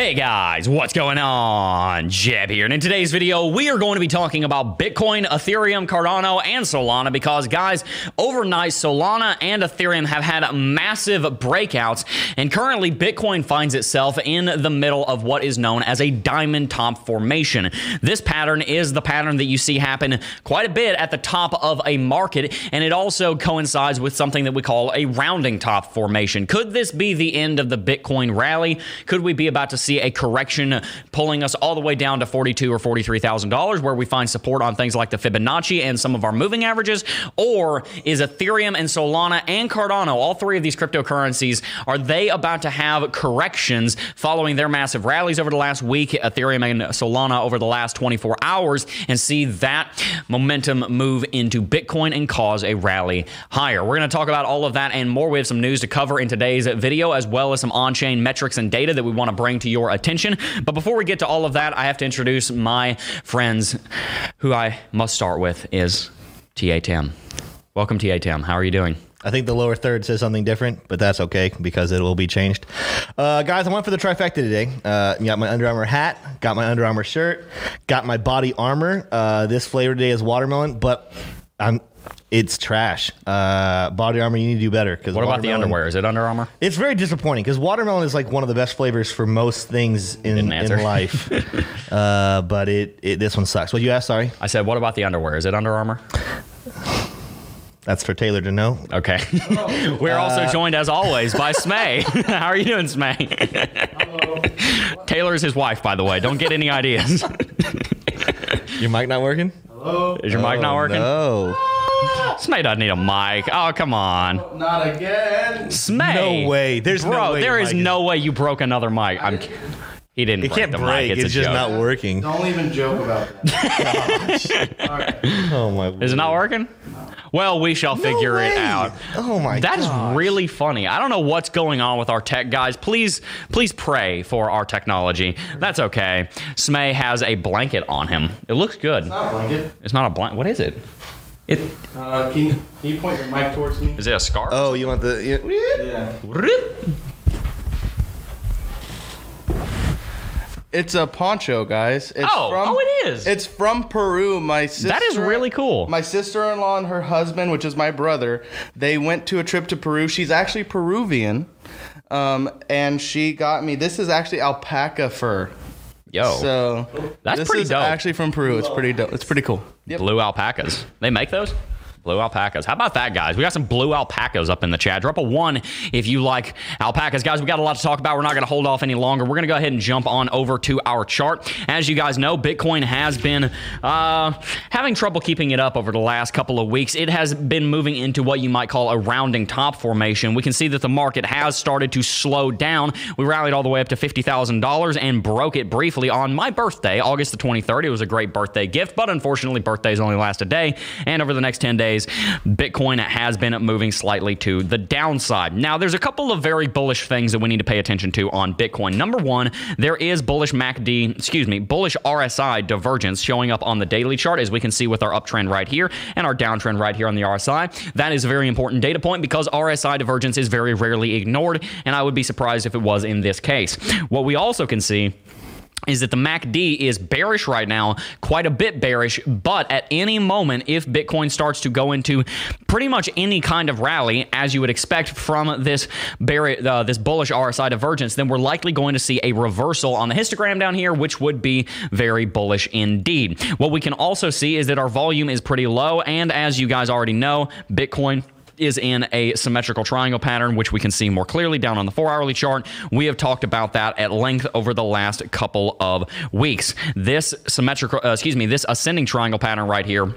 Hey guys, what's going on? Jeb here, and in today's video, we are going to be talking about Bitcoin, Ethereum, Cardano, and Solana because, guys, overnight Solana and Ethereum have had massive breakouts, and currently Bitcoin finds itself in the middle of what is known as a diamond top formation. This pattern is the pattern that you see happen quite a bit at the top of a market, and it also coincides with something that we call a rounding top formation. Could this be the end of the Bitcoin rally? Could we be about to see a correction pulling us all the way down to forty-two or forty-three thousand dollars, where we find support on things like the Fibonacci and some of our moving averages, or is Ethereum and Solana and Cardano, all three of these cryptocurrencies, are they about to have corrections following their massive rallies over the last week, Ethereum and Solana over the last 24 hours, and see that momentum move into Bitcoin and cause a rally higher? We're going to talk about all of that and more. We have some news to cover in today's video, as well as some on-chain metrics and data that we want to bring to your attention. But before we get to all of that, I have to introduce my friends, who I must start with is TA Tim. Welcome, TA Tim. How are you doing? I think the lower third says something different, but that's okay because it will be changed. Uh, guys, I went for the trifecta today. Uh, got my Under Armour hat, got my Under Armour shirt, got my body armor. Uh, this flavor today is watermelon, but I'm it's trash. Uh, body armor, you need to do better. Because What about the underwear? Is it Under Armour? It's very disappointing because watermelon is like one of the best flavors for most things in, Didn't answer. in life. uh, but it, it this one sucks. What you asked? Sorry, I said, what about the underwear? Is it Under Armour? that's for Taylor to know. Okay. We're also joined, as always, by Smay. How are you doing, Smay? Taylor is his wife, by the way. Don't get any ideas. Your mic not working? Hello. Is your mic not working? No. Smay doesn't need a mic. Oh, come on. Not again. Smay. No way. There's no way there your is mic is- no way you broke another mic. I'm. He didn't. It break can't the break. mic. It's, It's, just joke. not working. Don't even joke about that. Oh my. Is it not working? Well, we shall figure it out. Oh my That is gosh. really funny. I don't know what's going on with our tech guys. Please, please pray for our technology. That's okay. Smay has a blanket on him. It looks good. It's Not a blanket. It's not a blanket. What is it? It Uh, can, you, can you point your mic towards me? is it a scarf? Oh, you want the? You, Yeah. It's a poncho, guys. It's Oh, oh, it is. It's from Peru. My sister. That is really cool. My sister-in-law and her husband, which is my brother, they went to a trip to Peru. She's actually Peruvian, um, and she got me. This is actually alpaca fur. Yo, So That's this pretty is dope. Actually from Peru. It's pretty dope. It's pretty cool. Yep. blue alpacas. They make those. Blue alpacas. How about that, guys? We got some blue alpacas up in the chat. Drop a one if you like alpacas. Guys, we got a lot to talk about. We're not going to hold off any longer. We're going to go ahead and jump on over to our chart. As you guys know, Bitcoin has been uh, having trouble keeping it up over the last couple of weeks. It has been moving into what you might call a rounding top formation. We can see that the market has started to slow down. We rallied all the way up to $50,000 and broke it briefly on my birthday, August the 23rd. It was a great birthday gift, but unfortunately, birthdays only last a day. And over the next 10 days, Bitcoin has been moving slightly to the downside. Now, there's a couple of very bullish things that we need to pay attention to on Bitcoin. Number one, there is bullish MACD, excuse me, bullish RSI divergence showing up on the daily chart, as we can see with our uptrend right here and our downtrend right here on the RSI. That is a very important data point because RSI divergence is very rarely ignored, and I would be surprised if it was in this case. What we also can see is that the MACD is bearish right now, quite a bit bearish, but at any moment, if Bitcoin starts to go into pretty much any kind of rally, as you would expect from this bear, uh, this bullish RSI divergence, then we're likely going to see a reversal on the histogram down here, which would be very bullish indeed. What we can also see is that our volume is pretty low, and as you guys already know, Bitcoin is in a symmetrical triangle pattern, which we can see more clearly down on the four hourly chart. We have talked about that at length over the last couple of weeks. This symmetrical, uh, excuse me, this ascending triangle pattern right here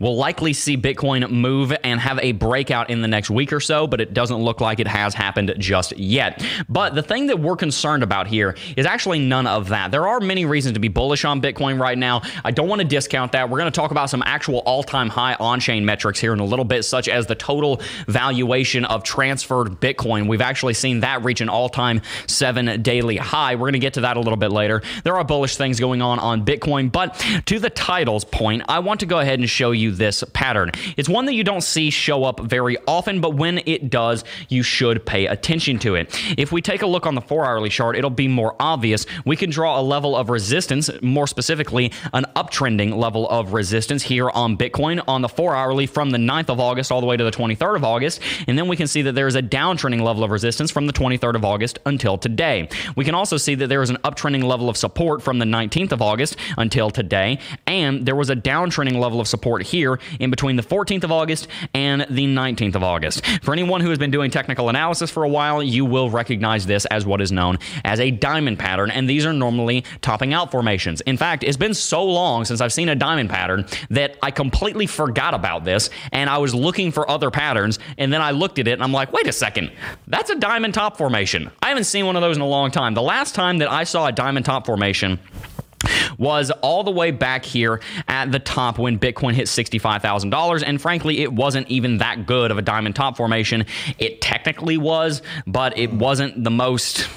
We'll likely see Bitcoin move and have a breakout in the next week or so, but it doesn't look like it has happened just yet. But the thing that we're concerned about here is actually none of that. There are many reasons to be bullish on Bitcoin right now. I don't want to discount that. We're going to talk about some actual all time high on chain metrics here in a little bit, such as the total valuation of transferred Bitcoin. We've actually seen that reach an all time seven daily high. We're going to get to that a little bit later. There are bullish things going on on Bitcoin, but to the titles point, I want to go ahead and show you this pattern. It's one that you don't see show up very often, but when it does, you should pay attention to it. If we take a look on the four hourly chart, it'll be more obvious. We can draw a level of resistance, more specifically, an uptrending level of resistance here on Bitcoin on the four hourly from the 9th of August all the way to the 23rd of August. And then we can see that there is a downtrending level of resistance from the 23rd of August until today. We can also see that there is an uptrending level of support from the 19th of August until today. And there was a downtrending level of support here in between the 14th of August and the 19th of August. For anyone who has been doing technical analysis for a while, you will recognize this as what is known as a diamond pattern. And these are normally topping out formations. In fact, it's been so long since I've seen a diamond pattern that I completely forgot about this and I was looking for other patterns. And then I looked at it and I'm like, wait a second, that's a diamond top formation. I haven't seen one of those in a long time. The last time that I saw a diamond top formation, was all the way back here at the top when Bitcoin hit $65,000. And frankly, it wasn't even that good of a diamond top formation. It technically was, but it wasn't the most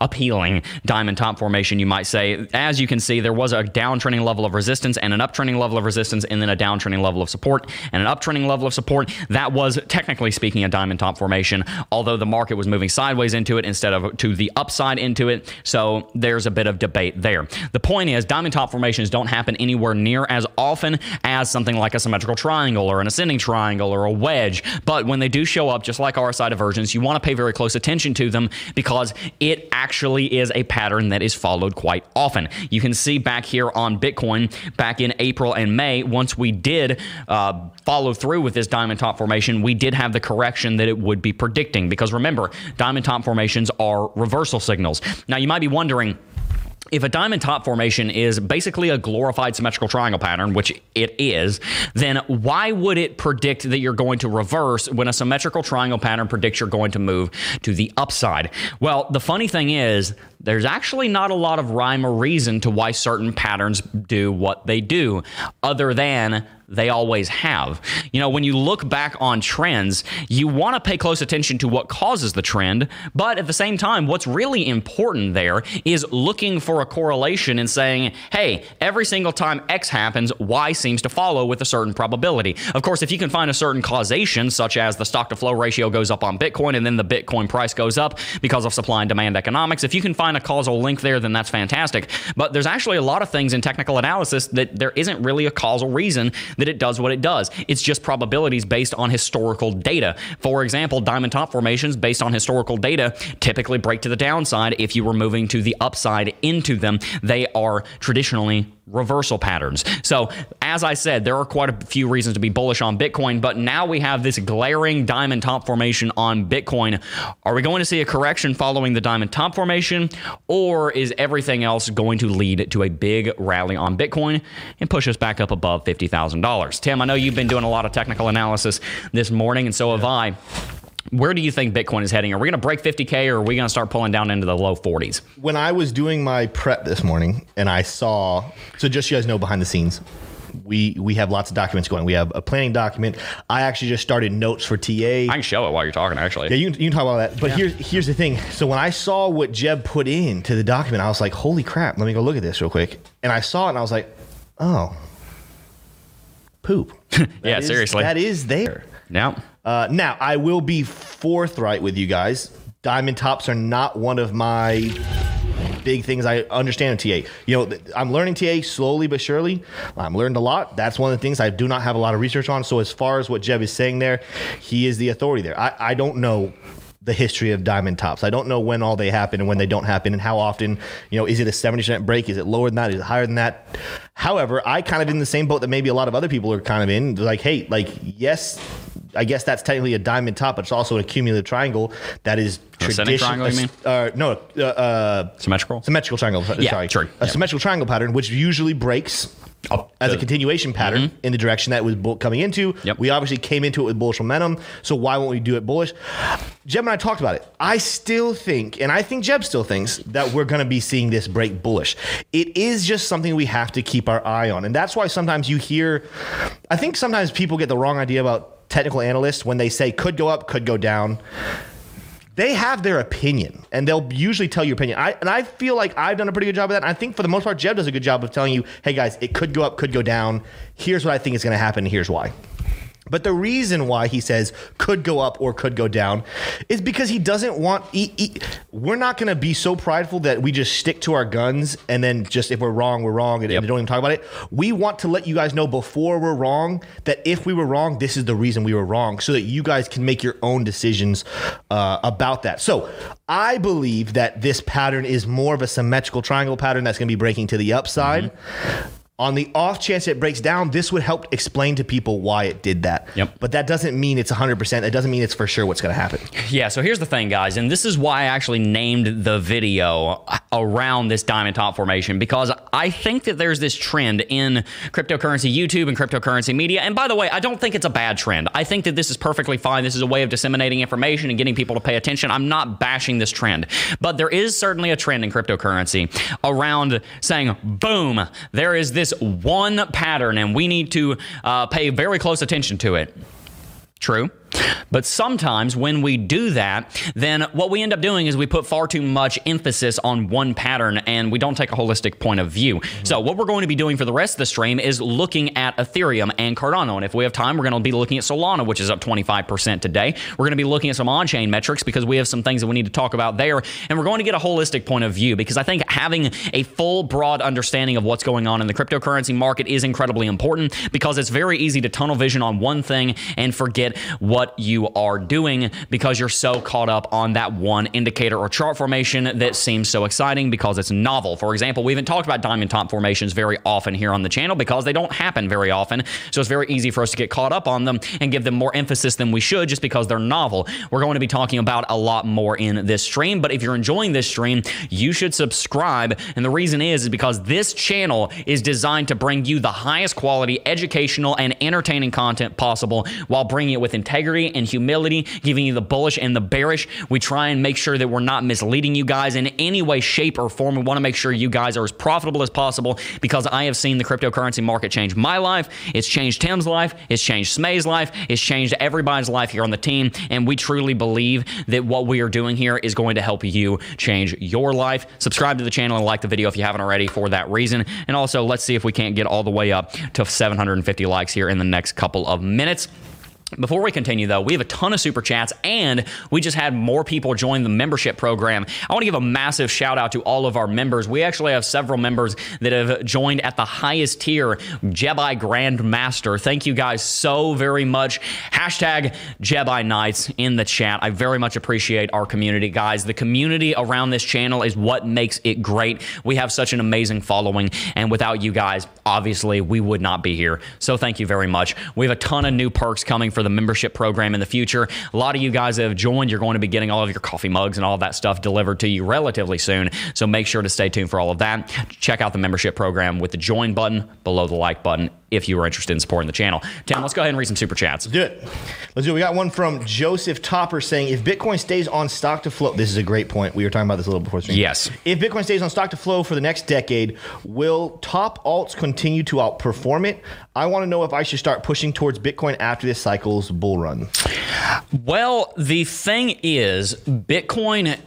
appealing diamond top formation, you might say. As you can see, there was a downtrending level of resistance and an uptrending level of resistance, and then a downtrending level of support and an uptrending level of support. That was, technically speaking, a diamond top formation, although the market was moving sideways into it instead of to the upside into it. So there's a bit of debate there. The point is, diamond top formations don't happen anywhere near as often as something like a symmetrical triangle or an ascending triangle or a wedge. But when they do show up, just like RSI divergence, you want to pay very close attention to them because it actually is a pattern that is followed quite often. You can see back here on Bitcoin back in April and May, once we did uh, follow through with this diamond top formation, we did have the correction that it would be predicting. Because remember, diamond top formations are reversal signals. Now, you might be wondering, if a diamond top formation is basically a glorified symmetrical triangle pattern, which it is, then why would it predict that you're going to reverse when a symmetrical triangle pattern predicts you're going to move to the upside? Well, the funny thing is, there's actually not a lot of rhyme or reason to why certain patterns do what they do, other than they always have. You know, when you look back on trends, you want to pay close attention to what causes the trend, but at the same time, what's really important there is looking for a correlation and saying, hey, every single time X happens, Y seems to follow with a certain probability. Of course, if you can find a certain causation, such as the stock to flow ratio goes up on Bitcoin and then the Bitcoin price goes up because of supply and demand economics, if you can find a causal link there, then that's fantastic. But there's actually a lot of things in technical analysis that there isn't really a causal reason that it does what it does. It's just probabilities based on historical data. For example, diamond top formations based on historical data typically break to the downside if you were moving to the upside into them. They are traditionally reversal patterns. So, as I said, there are quite a few reasons to be bullish on Bitcoin, but now we have this glaring diamond top formation on Bitcoin. Are we going to see a correction following the diamond top formation, or is everything else going to lead to a big rally on Bitcoin and push us back up above $50,000? Tim, I know you've been doing a lot of technical analysis this morning, and so have I. Where do you think Bitcoin is heading? Are we going to break 50K or are we going to start pulling down into the low 40s? When I was doing my prep this morning and I saw, so just so you guys know behind the scenes, we we have lots of documents going. We have a planning document. I actually just started notes for TA. I can show it while you're talking, actually. Yeah, you, you can talk about that. But yeah. here's here's the thing. So when I saw what Jeb put in to the document, I was like, holy crap, let me go look at this real quick. And I saw it and I was like, oh, poop. yeah, is, seriously. That is there. Now, uh, now, I will be forthright with you guys. Diamond tops are not one of my big things I understand TA. You know, I'm learning TA slowly but surely. I'm learned a lot. That's one of the things I do not have a lot of research on. So as far as what Jeb is saying there, he is the authority there. I, I don't know the history of diamond tops. I don't know when all they happen and when they don't happen and how often, you know, is it a 70% break? Is it lower than that? Is it higher than that? However, I kind of in the same boat that maybe a lot of other people are kind of in. Like, hey, like, yes, I guess that's technically a diamond top, but it's also an accumulative triangle that is triangle. Uh, no, uh, uh, Symmetrical? symmetrical triangle. Yeah, sorry, sure. A Yeah. symmetrical triangle pattern, which usually breaks Up as a continuation pattern in the direction that it was bull- coming into. Mm-hmm. Yep. We obviously came into it with bullish momentum, so why won't we do it bullish? Jeb and I talked about it. I still think, and I think Jeb still thinks that we're going to be seeing this break bullish. It is just something we have to keep our eye on, and that's why sometimes you hear. I think sometimes people get the wrong idea about technical analysts when they say could go up, could go down they have their opinion and they'll usually tell your opinion. I, and I feel like I've done a pretty good job of that. I think for the most part, Jeb does a good job of telling you, hey guys, it could go up, could go down. Here's what I think is going to happen. Here's why. But the reason why he says could go up or could go down is because he doesn't want. He, he- we're not going to be so prideful that we just stick to our guns and then just if we're wrong, we're wrong and, Yep. and don't even talk about it. We want to let you guys know before we're wrong that if we were wrong, this is the reason we were wrong, so that you guys can make your own decisions uh, about that. So I believe that this pattern is more of a symmetrical triangle pattern that's going to be breaking to the upside. On the off chance it breaks down, this would help explain to people why it did that. Yep. But that doesn't mean it's 100%. It doesn't mean it's for sure what's going to happen. Yeah, so here's the thing, guys, and this is why I actually named the video around this diamond top formation because I think that there's this trend in cryptocurrency YouTube and cryptocurrency media. And by the way, I don't think it's a bad trend. I think that this is perfectly fine. This is a way of disseminating information and getting people to pay attention. I'm not bashing this trend, but there is certainly a trend in cryptocurrency around saying, boom, there is this one pattern and we need to uh, pay very close attention to it. True. But sometimes when we do that, then what we end up doing is we put far too much emphasis on one pattern and we don't take a holistic point of view. Mm-hmm. So, what we're going to be doing for the rest of the stream is looking at Ethereum and Cardano. And if we have time, we're going to be looking at Solana, which is up 25% today. We're going to be looking at some on chain metrics because we have some things that we need to talk about there. And we're going to get a holistic point of view because I think having a full, broad understanding of what's going on in the cryptocurrency market is incredibly important because it's very easy to tunnel vision on one thing and forget what you are doing because you're so caught up on that one indicator or chart formation that seems so exciting because it's novel. For example, we haven't talked about diamond top formations very often here on the channel because they don't happen very often. So it's very easy for us to get caught up on them and give them more emphasis than we should just because they're novel. We're going to be talking about a lot more in this stream, but if you're enjoying this stream, you should subscribe. And the reason is, is because this channel is designed to bring you the highest quality educational and entertaining content possible while bringing it with integrity and humility, giving you the bullish and the bearish. We try and make sure that we're not misleading you guys in any way, shape, or form. We want to make sure you guys are as profitable as possible because I have seen the cryptocurrency market change my life. It's changed Tim's life. It's changed Smay's life. It's changed everybody's life here on the team. And we truly believe that what we are doing here is going to help you change your life. Subscribe to the channel and like the video if you haven't already for that reason. And also, let's see if we can't get all the way up to 750 likes here in the next couple of minutes. Before we continue, though, we have a ton of super chats and we just had more people join the membership program. I want to give a massive shout out to all of our members. We actually have several members that have joined at the highest tier, Jebbi Grandmaster. Thank you guys so very much. Hashtag Jebbi Knights in the chat. I very much appreciate our community, guys. The community around this channel is what makes it great. We have such an amazing following, and without you guys, obviously, we would not be here. So thank you very much. We have a ton of new perks coming for the membership program in the future. A lot of you guys that have joined, you're going to be getting all of your coffee mugs and all that stuff delivered to you relatively soon. So make sure to stay tuned for all of that. Check out the membership program with the join button below the like button if you are interested in supporting the channel. Tim, let's go ahead and read some super chats. Let's do it. Let's do it. We got one from Joseph Topper saying, if Bitcoin stays on stock to flow, this is a great point. We were talking about this a little before stream. Yes. If Bitcoin stays on stock to flow for the next decade, will top alts continue to outperform it? I want to know if I should start pushing towards Bitcoin after this cycle's bull run. Well, the thing is, Bitcoin.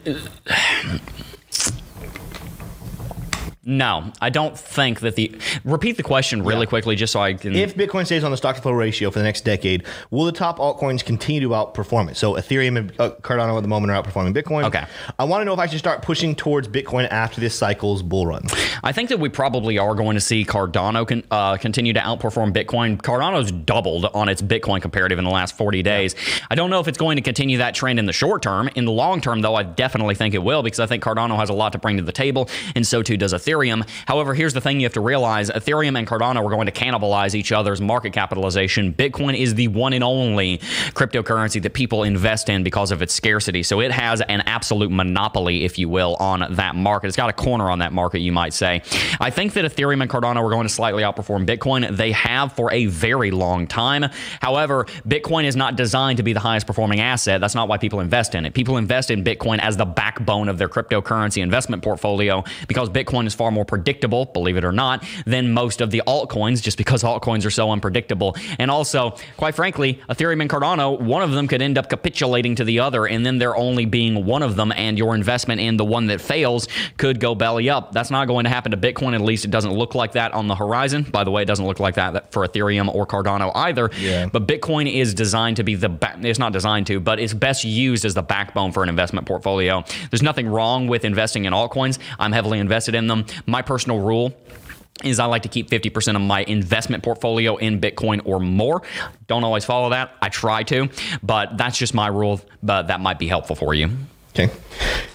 No, I don't think that the. Repeat the question really Yeah. quickly, just so I can. If Bitcoin stays on the stock to flow ratio for the next decade, will the top altcoins continue to outperform it? So Ethereum and uh, Cardano at the moment are outperforming Bitcoin. Okay. I want to know if I should start pushing towards Bitcoin after this cycle's bull run. I think that we probably are going to see Cardano con, uh, continue to outperform Bitcoin. Cardano's doubled on its Bitcoin comparative in the last 40 days. I don't know if it's going to continue that trend in the short term. In the long term, though, I definitely think it will because I think Cardano has a lot to bring to the table, and so too does Ethereum. Ethereum. However, here's the thing you have to realize Ethereum and Cardano are going to cannibalize each other's market capitalization. Bitcoin is the one and only cryptocurrency that people invest in because of its scarcity. So it has an absolute monopoly, if you will, on that market. It's got a corner on that market, you might say. I think that Ethereum and Cardano are going to slightly outperform Bitcoin. They have for a very long time. However, Bitcoin is not designed to be the highest performing asset. That's not why people invest in it. People invest in Bitcoin as the backbone of their cryptocurrency investment portfolio because Bitcoin is far more predictable, believe it or not, than most of the altcoins just because altcoins are so unpredictable. And also, quite frankly, Ethereum and Cardano, one of them could end up capitulating to the other and then there only being one of them and your investment in the one that fails could go belly up. That's not going to happen to Bitcoin. At least it doesn't look like that on the horizon. By the way, it doesn't look like that for Ethereum or Cardano either. Yeah. But Bitcoin is designed to be the ba- it's not designed to, but it's best used as the backbone for an investment portfolio. There's nothing wrong with investing in altcoins. I'm heavily invested in them. My personal rule is I like to keep 50% of my investment portfolio in Bitcoin or more. Don't always follow that. I try to, but that's just my rule, but that might be helpful for you. Okay.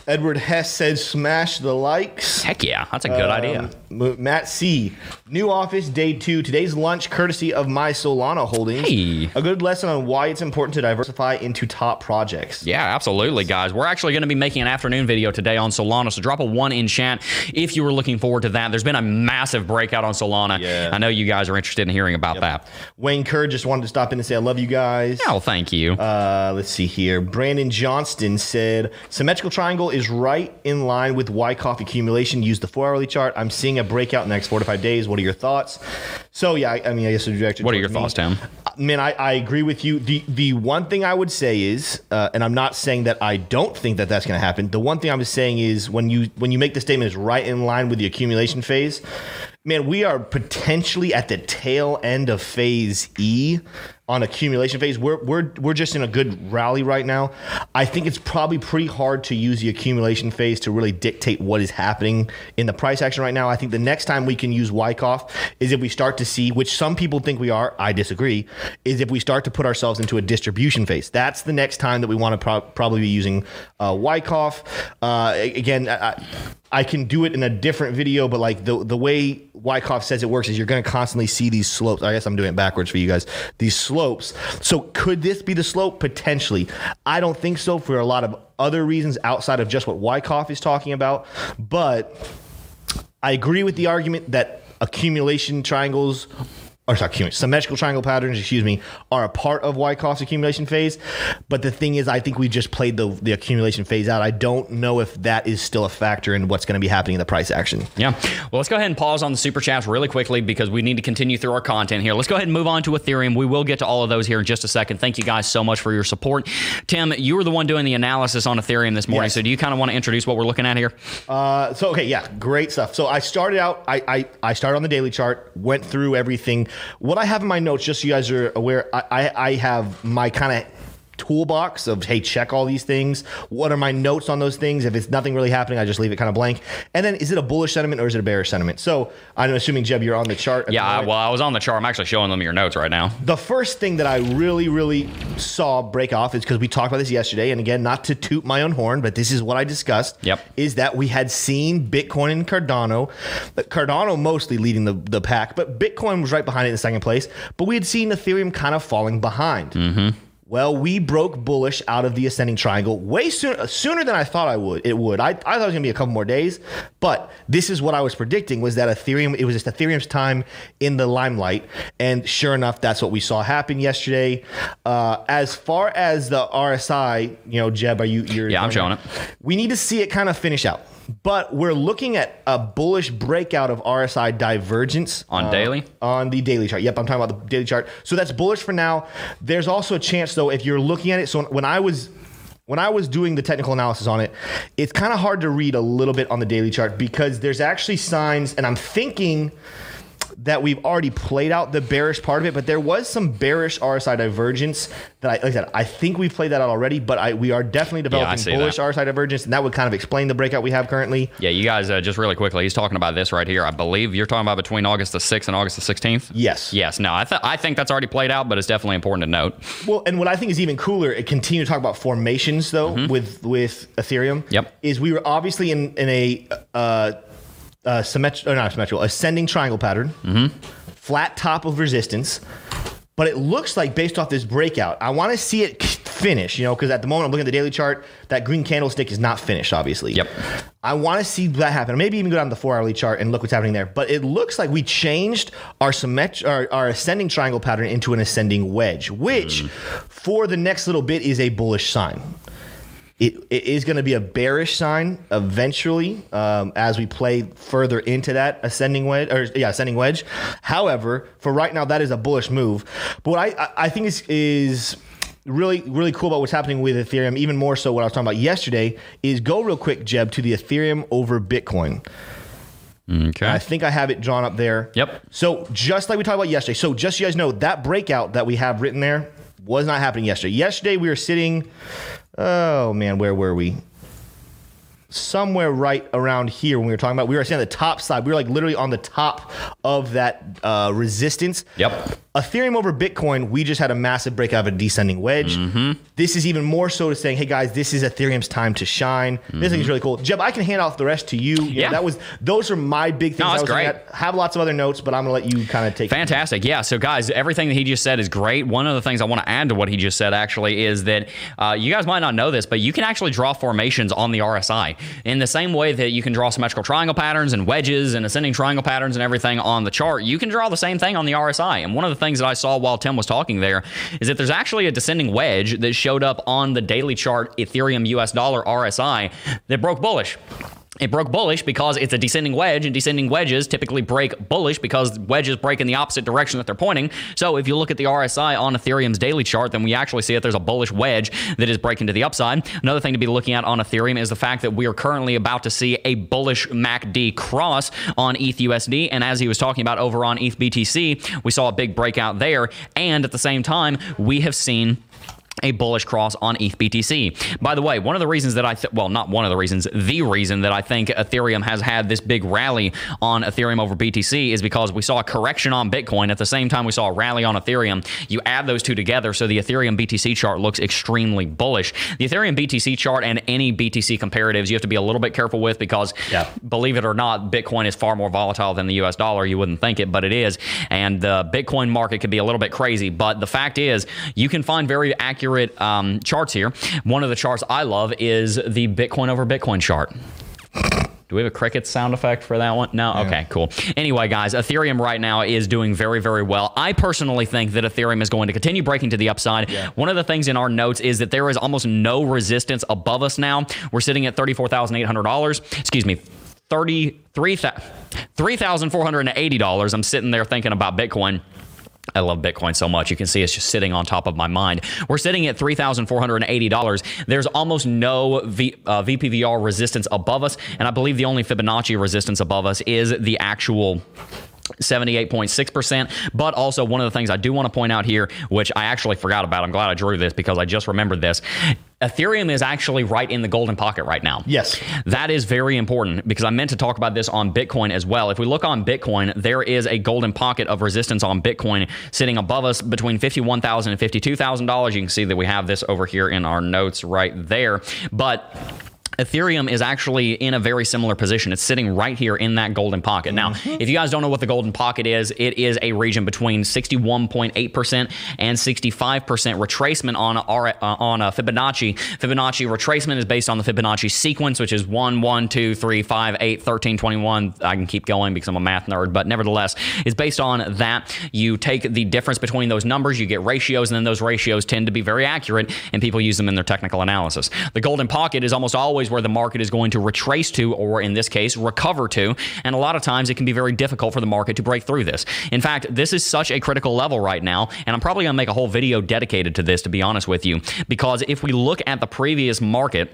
Edward Hess said, smash the likes. Heck yeah, that's a good idea. Um, M- Matt C. New office day two. Today's lunch, courtesy of my Solana holdings. Hey. A good lesson on why it's important to diversify into top projects. Yeah, absolutely, guys. We're actually going to be making an afternoon video today on Solana, so drop a one in chat if you were looking forward to that. There's been a massive breakout on Solana. Yeah. I know you guys are interested in hearing about that. Wayne Kerr just wanted to stop in and say, I love you guys. Oh, thank you. Uh, let's see here. Brandon Johnston said symmetrical triangle is right in line with Wyckoff accumulation. Use the four hourly chart. I'm seeing a breakout in the next four to five days. What are your thoughts? So yeah, I, I mean, I guess directed. what are your thoughts, me. Tim? Uh, Man, I, I agree with you. The the one thing I would say is, uh, and I'm not saying that I don't think that that's going to happen. The one thing I'm saying is when you when you make the statement is right in line with the accumulation phase, man, we are potentially at the tail end of phase E on accumulation phase. We're we're we're just in a good rally right now. I think it's probably pretty hard to use the accumulation phase to really dictate what is happening in the price action right now. I think the next time we can use Wyckoff is if we start to see, which some people think we are, I disagree, is if we start to put ourselves into a distribution phase. That's the next time that we want to pro- probably be using uh, Wyckoff. Uh, again, I, I- can do it in a different video, but like the the way Wyckoff says it works is you're going to constantly see these slopes. I guess I'm doing it backwards for you guys. These slopes. So could this be the slope potentially? I don't think so for a lot of other reasons outside of just what Wyckoff is talking about, but I agree with the argument that accumulation triangles, or sorry, symmetrical triangle patterns, excuse me, are a part of Wyckoff's accumulation phase. But the thing is, I think we just played the, the accumulation phase out. I don't know if that is still a factor in what's going to be happening in the price action. Yeah. Well, let's go ahead and pause on the super chats really quickly because we need to continue through our content here. Let's go ahead and move on to Ethereum. We will get to all of those here in just a second. Thank you guys so much for your support. Tim, you were the one doing the analysis on Ethereum this morning. Yes. So do you kind of want to introduce what we're looking at here? Uh, so okay, yeah, great stuff. So I started out. I, I I started on the daily chart, went through everything. What I have in my notes, just so you guys are aware, I I, I have my kind of toolbox of hey check all these things what are my notes on those things if it's nothing really happening i just leave it kind of blank and then is it a bullish sentiment or is it a bearish sentiment so i'm assuming jeb you're on the chart Yeah, I, well, I was on the chart. I'm actually showing them your notes right now. The first thing that I really, really saw break off is because we talked about this yesterday. And again, not to toot my own horn, but this is what I discussed. Yep. Is that we had seen Bitcoin and Cardano, but Cardano mostly leading the, the pack, but Bitcoin was right behind it in second place. But we had seen Ethereum kind of falling behind. Mm-hmm. Well, we broke bullish out of the ascending triangle way sooner, sooner than I thought I would. It would. I, I thought it was going to be a couple more days, but this is what I was predicting was that Ethereum. It was just Ethereum's time in the limelight, and sure enough, that's what we saw happen yesterday. Uh, as far as the RSI, you know, Jeb, are you? You're Yeah, I'm showing it. We need to see it kind of finish out. But we're looking at a bullish breakout of RSI divergence On uh, daily? on the daily chart. Yep, I'm talking about the daily chart. So that's bullish for now. There's also a chance though if you're looking at it. So when I was when I was doing the technical analysis on it, it's kind of hard to read a little bit on the daily chart because there's actually signs, and I'm thinking that we've already played out the bearish part of it, but there was some bearish RSI divergence that I, like I said, I think we've played that out already, but I, we are definitely developing see bullish that. RSI divergence, and that would kind of explain the breakout we have currently. Yeah, you guys, uh, just really quickly, he's talking about this right here. I believe you're talking about between August the 6th and August the 16th. Yes. Yes. No, I, th- I think that's already played out, but it's definitely important to note. Well, and what I think is even cooler, it continue to talk about formations though with with Ethereum. Mm-hmm. Yep. Is we were obviously in in a uh, uh, symmetrical, not symmetrical, ascending triangle pattern, flat top of resistance. But it looks like based off this breakout, I want to see it finish, you know, because at the moment I'm looking at the daily chart, that green candlestick is not finished, obviously. Yep. I want to see that happen. Maybe even go down to the four hourly chart and look what's happening there. But it looks like we changed our symmet- our, our ascending triangle pattern into an ascending wedge, which for the next little bit is a bullish sign. It, it is going to be a bearish sign eventually um, as we play further into that ascending wedge or yeah ascending wedge. However, for right now, that is a bullish move. But what I, I- think is is really really cool about what's happening with Ethereum, even more so what I was talking about yesterday, is go real quick, Jeb, to the Ethereum over Bitcoin. Okay. I think I have it drawn up there. Yep. So just like we talked about yesterday, so just so you guys know, that breakout that we have written there was not happening yesterday. Yesterday we were sitting, oh man, where were we? Somewhere right around here when we were talking about, we were sitting at the top side. We were like literally on the top of that uh, resistance. Yep. Ethereum over Bitcoin, we just had a massive breakout of a descending wedge. Mm-hmm. This is even more so to saying, hey guys, this is Ethereum's time to shine. This thing is really cool. Jeb, I can hand off the rest to you. You know, Mm-hmm. Yeah. that was those are my big things. No, I that's was great. at. Have lots of other notes, but I'm gonna let you kind of take. Fantastic. Yeah. So, guys, everything that he just said is great. One of the things I want to add to what he just said actually is that uh, you guys might not know this, but you can actually draw formations on the RSI in the same way that you can draw symmetrical triangle patterns and wedges and ascending triangle patterns and everything on the chart. You can draw the same thing on the RSI. And one of the things that I saw while Tim was talking there is that there's actually a descending wedge that showed up on the daily chart Ethereum US dollar RSI that broke bullish. It broke bullish because it's a descending wedge, and descending wedges typically break bullish because wedges break in the opposite direction that they're pointing. So if you look at the RSI on Ethereum's daily chart, then we actually see that there's a bullish wedge that is breaking to the upside. Another thing to be looking at on Ethereum is the fact that we are currently about to see a bullish MACD cross on ETH USD. And as he was talking about over on ETH BTC, we saw a big breakout there. And at the same time, we have seen a bullish cross on ETH BTC. By the way, one of the reasons that I th- well, not one of the reasons, the reason that I think Ethereum has had this big rally on Ethereum over BTC is because we saw a correction on Bitcoin at the same time we saw a rally on Ethereum. You add those two together, so the Ethereum BTC chart looks extremely bullish. The Ethereum BTC chart and any BTC comparatives you have to be a little bit careful with because Yeah. believe it or not, Bitcoin is far more volatile than the US dollar. You wouldn't think it, but it is. And the Bitcoin market could be a little bit crazy. But the fact is, you can find very accurate um, charts here. One of the charts I love is the Bitcoin over Bitcoin chart. Do we have a cricket sound effect for that one? No? Okay, cool. Anyway, guys, Ethereum right now is doing very, very well. I personally think that Ethereum is going to continue breaking to the upside. One of the things in our notes is that there is almost no resistance above us now. We're sitting at $34,800. Excuse me. $33,480. I'm sitting there thinking about Bitcoin. I love Bitcoin so much. You can see it's just sitting on top of my mind. We're sitting at $3,480. There's almost no v, uh, VPVR resistance above us. And I believe the only Fibonacci resistance above us is the actual 78.6%. But also, one of the things I do want to point out here, which I actually forgot about, I'm glad I drew this because I just remembered this. Ethereum is actually right in the golden pocket right now. Yes. That is very important because I meant to talk about this on Bitcoin as well. If we look on Bitcoin, there is a golden pocket of resistance on Bitcoin sitting above us between $51,000 and $52,000. You can see that we have this over here in our notes right there. But Ethereum is actually in a very similar position. It's sitting right here in that golden pocket. Now, if you guys don't know what the golden pocket is, it is a region between 61.8% and 65% retracement on our, uh, on a Fibonacci. Fibonacci retracement is based on the Fibonacci sequence, which is 1, 1, 2, 3, 5, 8, 13, 21. I can keep going because I'm a math nerd, but nevertheless, it's based on that. You take the difference between those numbers, you get ratios, and then those ratios tend to be very accurate, and people use them in their technical analysis. The golden pocket is almost always where the market is going to retrace to, or in this case, recover to. And a lot of times it can be very difficult for the market to break through this. In fact, this is such a critical level right now, and I'm probably going to make a whole video dedicated to this, to be honest with you, because if we look at the previous market,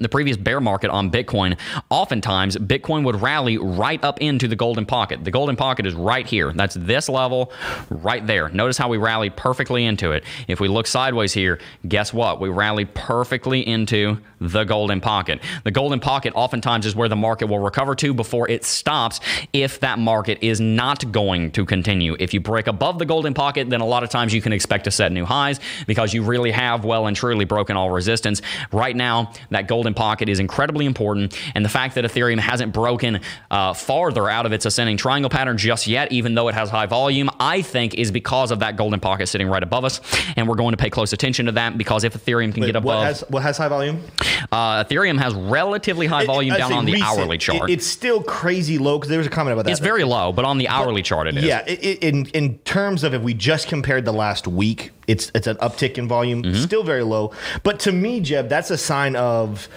the previous bear market on Bitcoin, oftentimes Bitcoin would rally right up into the golden pocket. The golden pocket is right here. That's this level right there. Notice how we rallied perfectly into it. If we look sideways here, guess what? We rally perfectly into the golden pocket. The golden pocket oftentimes is where the market will recover to before it stops if that market is not going to continue. If you break above the golden pocket, then a lot of times you can expect to set new highs because you really have well and truly broken all resistance. Right now, that golden golden pocket is incredibly important, and the fact that Ethereum hasn't broken uh, farther out of its ascending triangle pattern just yet, even though it has high volume, I think is because of that golden pocket sitting right above us, and we're going to pay close attention to that because if Ethereum can get what above, has what has high volume? uh, Ethereum has relatively high volume I'd down on the recent. hourly chart. It- it's still crazy low because there was a comment about that. it's very low, but on the hourly chart it is. Yeah, it, it, in in terms of if we just compared the last week, it's it's an uptick in volume, Mm-hmm. still very low. But to me, Jeb, that's a sign of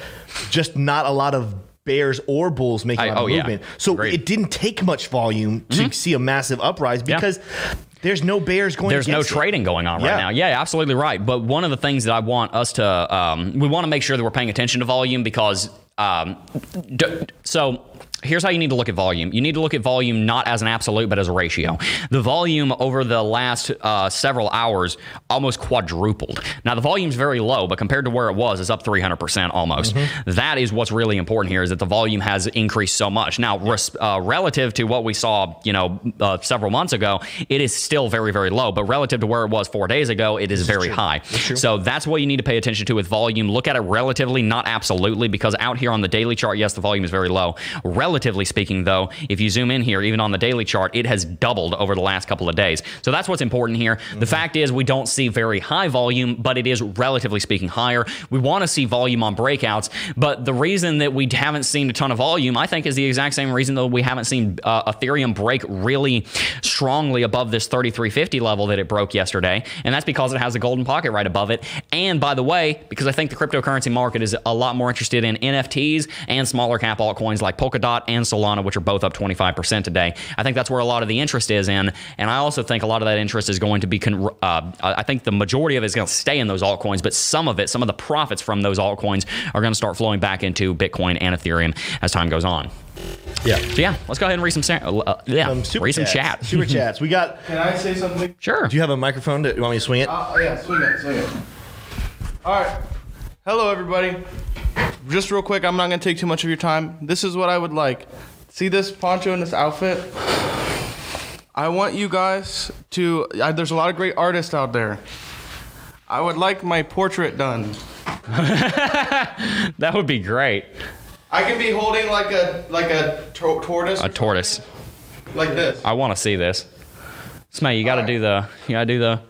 just not a lot of bears or bulls making I- a lot of oh, yeah. movement. So Agreed. it didn't take much volume to see a massive uprise Yeah. because there's no bears going. There's no against it. trading going on right Yeah. now. Yeah, absolutely right. But one of the things that I want us to, um, we want to make sure that we're paying attention to volume because, um, d- so here's how you need to look at volume. You need to look at volume not as an absolute, but as a ratio. The volume over the last uh, several hours almost quadrupled. Now the volume's very low, but compared to where it was, it's up 300% almost. That is what's really important here is that the volume has increased so much. Now, res- uh, relative to what we saw, you know, uh, several months ago, it is still very, very low. But relative to where it was four days ago, it is very high. So that's what you need to pay attention to with volume. Look at it relatively, not absolutely, because out here on the daily chart, yes, the volume is very low. Relatively speaking, though, if you zoom in here, even on the daily chart, it has doubled over the last couple of days. So that's what's important here. The fact is, we don't see very high volume, but it is relatively speaking higher. We want to see volume on breakouts, but the reason that we haven't seen a ton of volume, I think, is the exact same reason that we haven't seen uh, Ethereum break really strongly above this 3350 level that it broke yesterday, and that's because it has a golden pocket right above it. And by the way, because I think the cryptocurrency market is a lot more interested in NFTs and smaller cap altcoins like Polkadot and Solana, which are both up 25% today. I think that's where a lot of the interest is in, and I also think a lot of that interest is going to be. Con- uh, I think the majority of it is going to stay in those altcoins, but some of it, some of the profits from those altcoins, are going to start flowing back into Bitcoin and Ethereum as time goes on. Yeah. So yeah, let's go ahead and read some. Uh, yeah, Um, super read some chats. chat. Super chats. We got. Can I say something? Sure. Do you have a microphone? Do you want me to swing it? Oh yeah, swing it, swing it. All right. Hello, everybody. Just real quick, I'm not gonna take too much of your time. This is what I would like. See this poncho and this outfit? I want you guys to. Uh, there's a lot of great artists out there. I would like my portrait done. That would be great. I can be holding like a like a to- tortoise. A tortoise. Like this. I want to see this. Smay, you got to do the. You got to do the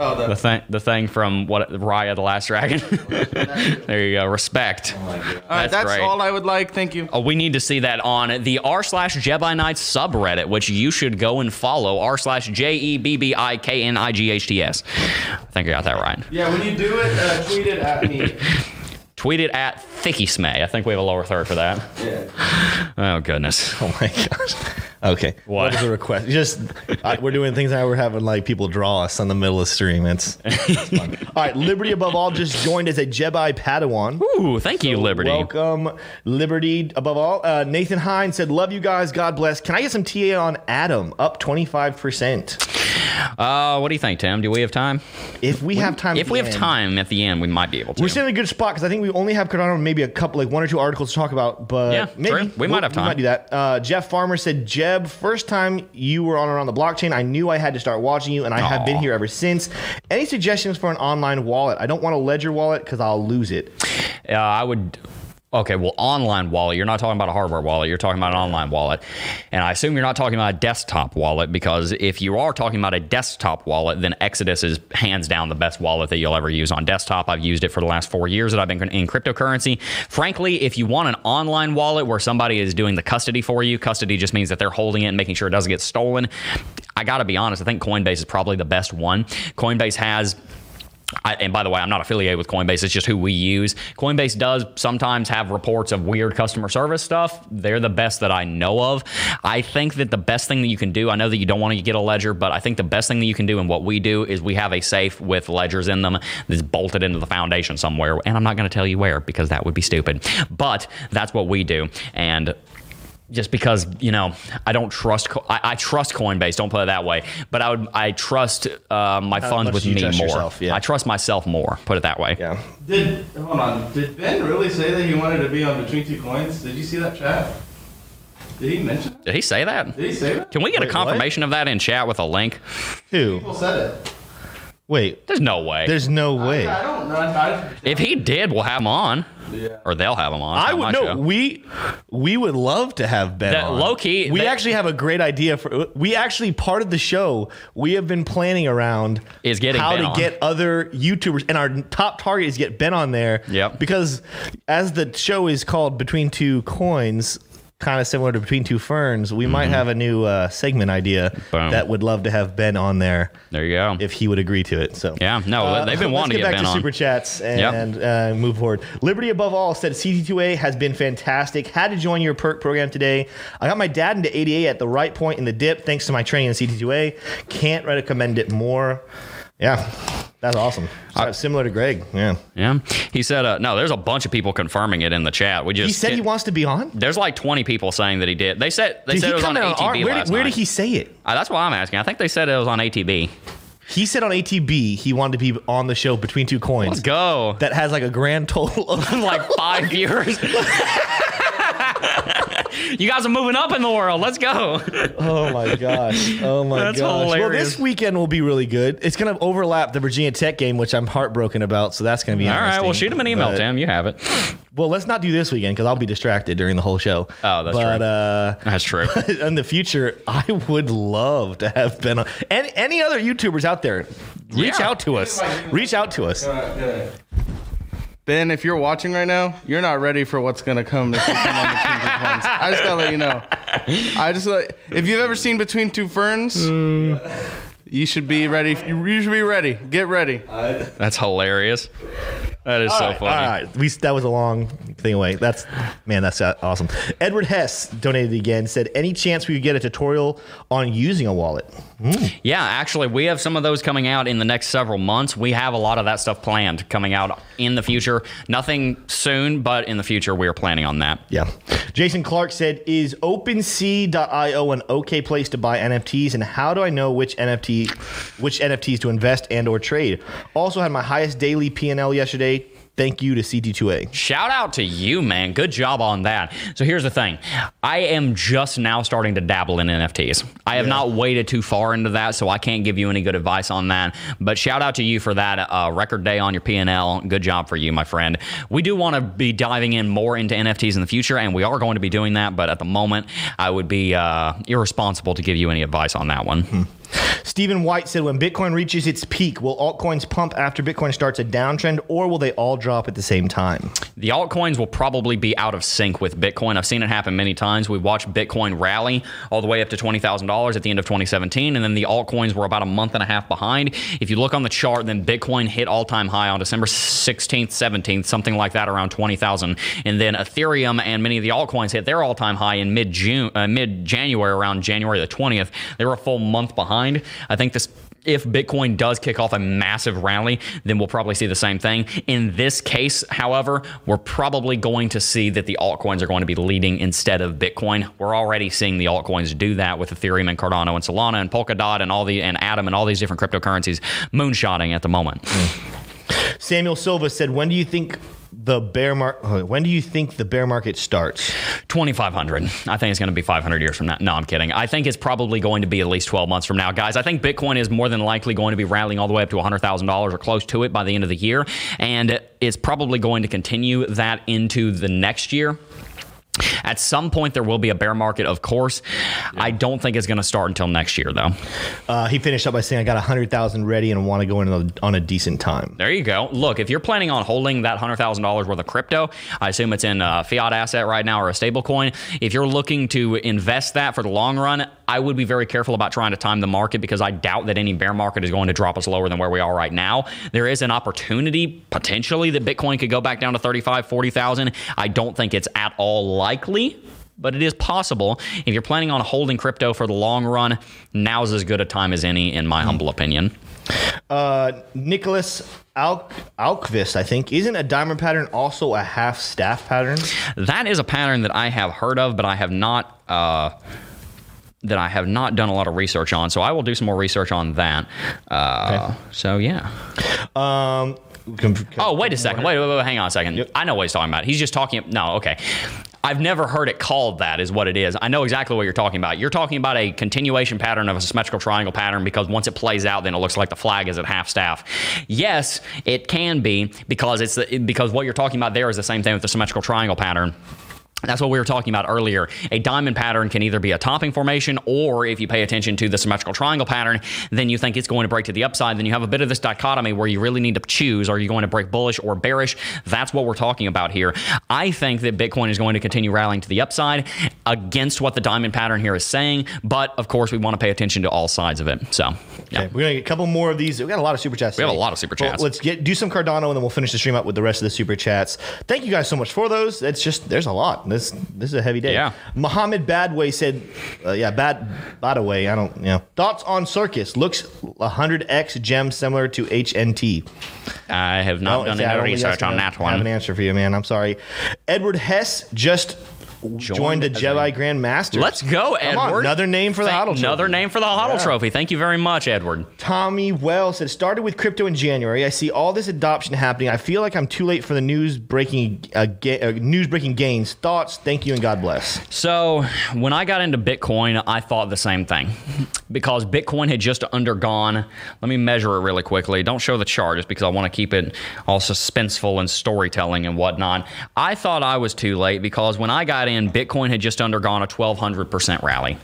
Oh, the, the thing. The thing from what Raya the Last Dragon. there you go. Respect. all right, that's that's all I would like. Thank you. Oh, we need to see that on the r slash Jebbi Knights subreddit, which you should go and follow. r slash J E B B I K N I G H T S. I think I got that right. Yeah, when you do it, uh, tweet it at me. Tweet it at Thicky Smay. I think we have a lower third for that. Yeah. Oh goodness. Oh my gosh. Okay. What? was the request? Just I, we're doing things now. We're having like people draw us on the middle of the stream. It's, all right. Liberty above all just joined as a Jebbi Padawan. Ooh, thank you, Liberty. Welcome, Liberty above all. Uh, Nathan Hines said, "Love you guys. God bless." Can I get some TA on ATOM? Up twenty five percent. Uh, what do you think, Tim? Do we have time? If we have time. at If the we have end- time at the end, we might be able to. We're still in a good spot because I think we only have Cardano maybe a couple, like one or two articles to talk about. But Yeah, maybe true. We might have time. We might do that. Uh, Jeff Farmer said, "Jeb, first time you were on around the blockchain, I knew I had to start watching you, and I have been here ever since. Any suggestions for an online wallet? I don't want a Ledger wallet because I'll lose it. Uh, I would. Okay, well, online wallet. You're not talking about a hardware wallet. You're talking about an online wallet, and I assume you're not talking about a desktop wallet because if you are talking about a desktop wallet, then Exodus is hands down the best wallet that you'll ever use on desktop. I've used it for the last four years that I've been in cryptocurrency. Frankly, if you want an online wallet where somebody is doing the custody for you, custody just means that they're holding it and making sure it doesn't get stolen. I got to be honest. I think Coinbase is probably the best one. Coinbase has I, and by the way, I'm not affiliated with Coinbase. It's just who we use. Coinbase does sometimes have reports of weird customer service stuff. They're the best that I know of. I think that the best thing that you can do, I know that you don't want to get a ledger, but I think the best thing that you can do and what we do is we have a safe with ledgers in them that's bolted into the foundation somewhere. And I'm not going to tell you where because that would be stupid. But that's what we do. And just because you know I don't trust I, I trust Coinbase. Don't put it that way, but I would I trust uh, my funds with me more. yourself? Yeah. I trust myself more. Put it that way. Yeah. Did hold on? Did Ben really say that he wanted to be on Between Two Coins? Did you see that chat? Did he mention? It? Did he say that? Did he say that? Can we get Wait, a what? confirmation of that in chat with a link? Who? People said it. Wait. There's no way. There's no way. I don't know. If he did, we'll have him on. Or they'll have him on. I would my no. show. We we would love to have Ben That- on. low key, We they- actually have a great idea for. We actually part of the show we have been planning around Is getting how Ben to on. get other YouTubers, and our top target is get Ben on there. Yep. Because as the show is called Between Two Coins. Kind of similar to Between Two Ferns, we might have a new uh, segment idea Mm-hmm. Boom. that would love to have Ben on there There you go. if he would agree to it. So Yeah, no, they've been wanting to get get back Ben to on. super chats and uh, move forward. Liberty above all said CT2A has been fantastic. Had to join your perk program today. I got my dad into ADA at the right point in the dip thanks to my training in CT2A. Can't recommend it more. Yeah, that's awesome. So, similar to Greg. Yeah, yeah, he said uh, no. There's a bunch of people confirming it in the chat. We just he said he wants to be on. There's like 20 people saying that he did. They said they Did said it was on ATB our- where, did, where did he say it? Uh, that's why I'm asking. I think they said it was on ATB. He said on ATB he wanted to be on the show between two coins. Let's go. That has like a grand total of like five viewers. you guys are moving up in the world. Let's go. Oh my gosh. Oh my That's gosh. Well, this weekend will be really good. It's going to overlap the Virginia Tech game, which I'm heartbroken about. So that's going to be interesting. All right, well, interesting. shoot him an email, But- Tim. You have it. Well, let's not do this weekend because I'll be distracted during the whole show. Oh, that's but, true. uh, That's true. in the future, I would love to have been on. Any, any other YouTubers out there, reach Yeah. out to us. Reach out to us. Ben, if you're watching right now, you're not ready for what's gonna come if you come on Between Two Ferns. I just gotta let you know. I just like if you've ever seen Between Two Ferns, you should be ready. You should be ready. Get ready. That's hilarious. That is so funny. All right, we that was a long thing away. That's man, that's uh, awesome. Edward Hess donated again. Said, any chance we could get a tutorial on using a wallet? Mm. Yeah, actually, we have some of those coming out in the next several months. We have a lot of that stuff planned coming out in the future. Nothing soon, but in the future, we are planning on that. Yeah. Jason Clark said, "Is OpenSea.io an okay place to buy NFTs, and how do I know which NFT, which NFTs to invest and or trade? Also had my highest daily P&L yesterday. Thank you to CT2A. Shout out to you, man. Good job on that. So here's the thing I am just now starting to dabble in NFTs. I have not waded too far into that, so I can't give you any good advice on that. But shout out to you for that uh, record day on your P&L. Good job for you, my friend. We do want to be diving in more into NFTs in the future, and we are going to be doing that. But at the moment, I would be uh, irresponsible to give you any advice on that one. Stephen White said, when Bitcoin reaches its peak, will altcoins pump after Bitcoin starts a downtrend, or will they all drop at the same time? The altcoins will probably be out of sync with Bitcoin. I've seen it happen many times. We watched Bitcoin rally all the way up to $20,000 at the end of 2017, and then the altcoins were about a month and a half behind. If you look on the chart, then Bitcoin hit all time high on December 16th, 17th, something like that, around 20,000. And then Ethereum and many of the altcoins hit their all time high in mid June, uh, mid January, around January the 20th. They were a full month behind. I think this if Bitcoin does kick off a massive rally, then we'll probably see the same thing. In this case, however, we're probably going to see that the altcoins are going to be leading instead of Bitcoin. We're already seeing the altcoins do that with Ethereum and Cardano and Solana and Polkadot and all the and Atom and all these different cryptocurrencies moonshotting at the moment. Samuel Silva said, when do you think the bear market? Uh, when do you think the bear market starts? 2500 i think it's going to be 500 years from now. No i'm kidding. I think it's probably going to be at least 12 months from now. Guys i think bitcoin is more than likely going to be rallying all the way up to $100000 or close to it by the end of the year. And it's probably going to continue that into the next year at some point, there will be a bear market, of course. I don't think it's going to start until next year, though. Uh, he finished up by saying, I got a 100000 ready and want to go in on a, on a decent time. There you go. Look, if you're planning on holding that $100,000 worth of crypto, I assume it's in a fiat asset right now or a stable coin. If you're looking to invest that for the long run, I would be very careful about trying to time the market because I doubt that any bear market is going to drop us lower than where we are right now. There is an opportunity potentially that Bitcoin could go back down to 35, 40,000. I don't think it's at all likely but it is possible. If you're planning on holding crypto for the long run, now's as good a time as any, in my humble opinion. Uh, Nicholas Al- Alkvist, I think, isn't a diamond pattern also a half staff pattern? That is a pattern that I have heard of, but I have not. Uh, that I have not done a lot of research on, so I will do some more research on that. Uh, So yeah. Um, Oh, wait a second. Wait, wait, wait, hang on a second. I know what he's talking about. He's just talking. No, okay. I've never heard it called that, is what it is. I know exactly what you're talking about. You're talking about a continuation pattern of a symmetrical triangle pattern because once it plays out, then it looks like the flag is at half staff. Yes, it can be because it's the, because what you're talking about there is the same thing with the symmetrical triangle pattern. That's what we were talking about earlier. A diamond pattern can either be a topping formation, or if you pay attention to the symmetrical triangle pattern, then you think it's going to break to the upside. Then you have a bit of this dichotomy where you really need to choose are you going to break bullish or bearish? That's what we're talking about here. I think that Bitcoin is going to continue rallying to the upside against what the diamond pattern here is saying, but of course, we want to pay attention to all sides of it. So, yeah. We're gonna get a couple more of these. We got a lot of super chats. We have a lot of super Well, chats. let's get do some Cardano and then we'll finish the stream up with the rest of the super chats. Thank you guys so much for those. It's just there's a lot. This this is a heavy day. Yeah. Muhammad Badway said, uh, yeah, Bad Badaway. I don't you know thoughts on Circus. Looks 100x gem similar to HNT. I have not done I any research on that Have an answer for you, man. I'm sorry. Edward Hess just joined, the as Jebbi Grandmaster. Let's go, Come on, Edward. another name for the Thank-. Another name for the Huddle Yeah. Trophy. Thank you very much, Edward. Tommy Wells said, started with crypto in January. I see all this adoption happening. I feel like I'm too late for the news breaking uh, ga- uh, news breaking gains. Thoughts? Thank you and God bless. So, when I got into Bitcoin, I thought the same thing because Bitcoin had just undergone. Let me measure it really quickly. Don't show the chart just because I want to keep it all suspenseful and storytelling and whatnot. I thought I was too late because when I got in, Bitcoin had just undergone a 1200% rally.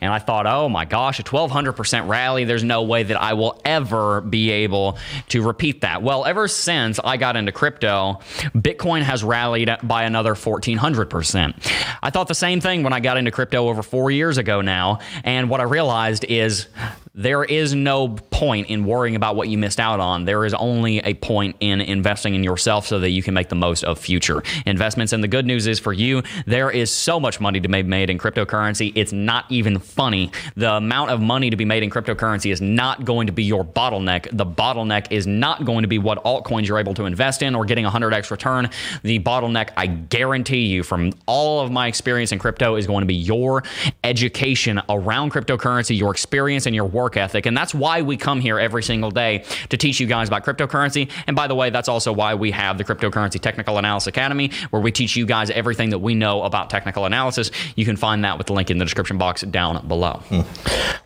And I thought, oh my gosh, a 1200% rally, there's no way that I will ever be able to repeat that. Well, ever since I got into crypto, Bitcoin has rallied by another 1400%. I thought the same thing when I got into crypto over four years ago now. And what I realized is there is no point in worrying about what you missed out on. There is only a point in investing in yourself so that you can make the most of future investments. And the good news is for you, there is so much money to be made in cryptocurrency. It's not even funny. The amount of money to be made in cryptocurrency is not going to be your bottleneck. The bottleneck is not going to be what altcoins you're able to invest in or getting 100x return. The bottleneck, I guarantee you, from all of my experience in crypto, is going to be your education around cryptocurrency, your experience, and your work ethic. And that's why we come here every single day to teach you guys about cryptocurrency. And by the way, that's also why we have the Cryptocurrency Technical Analysis Academy, where we teach you guys everything that we know about technical analysis. You can find that with the link in the description box down below. Hmm.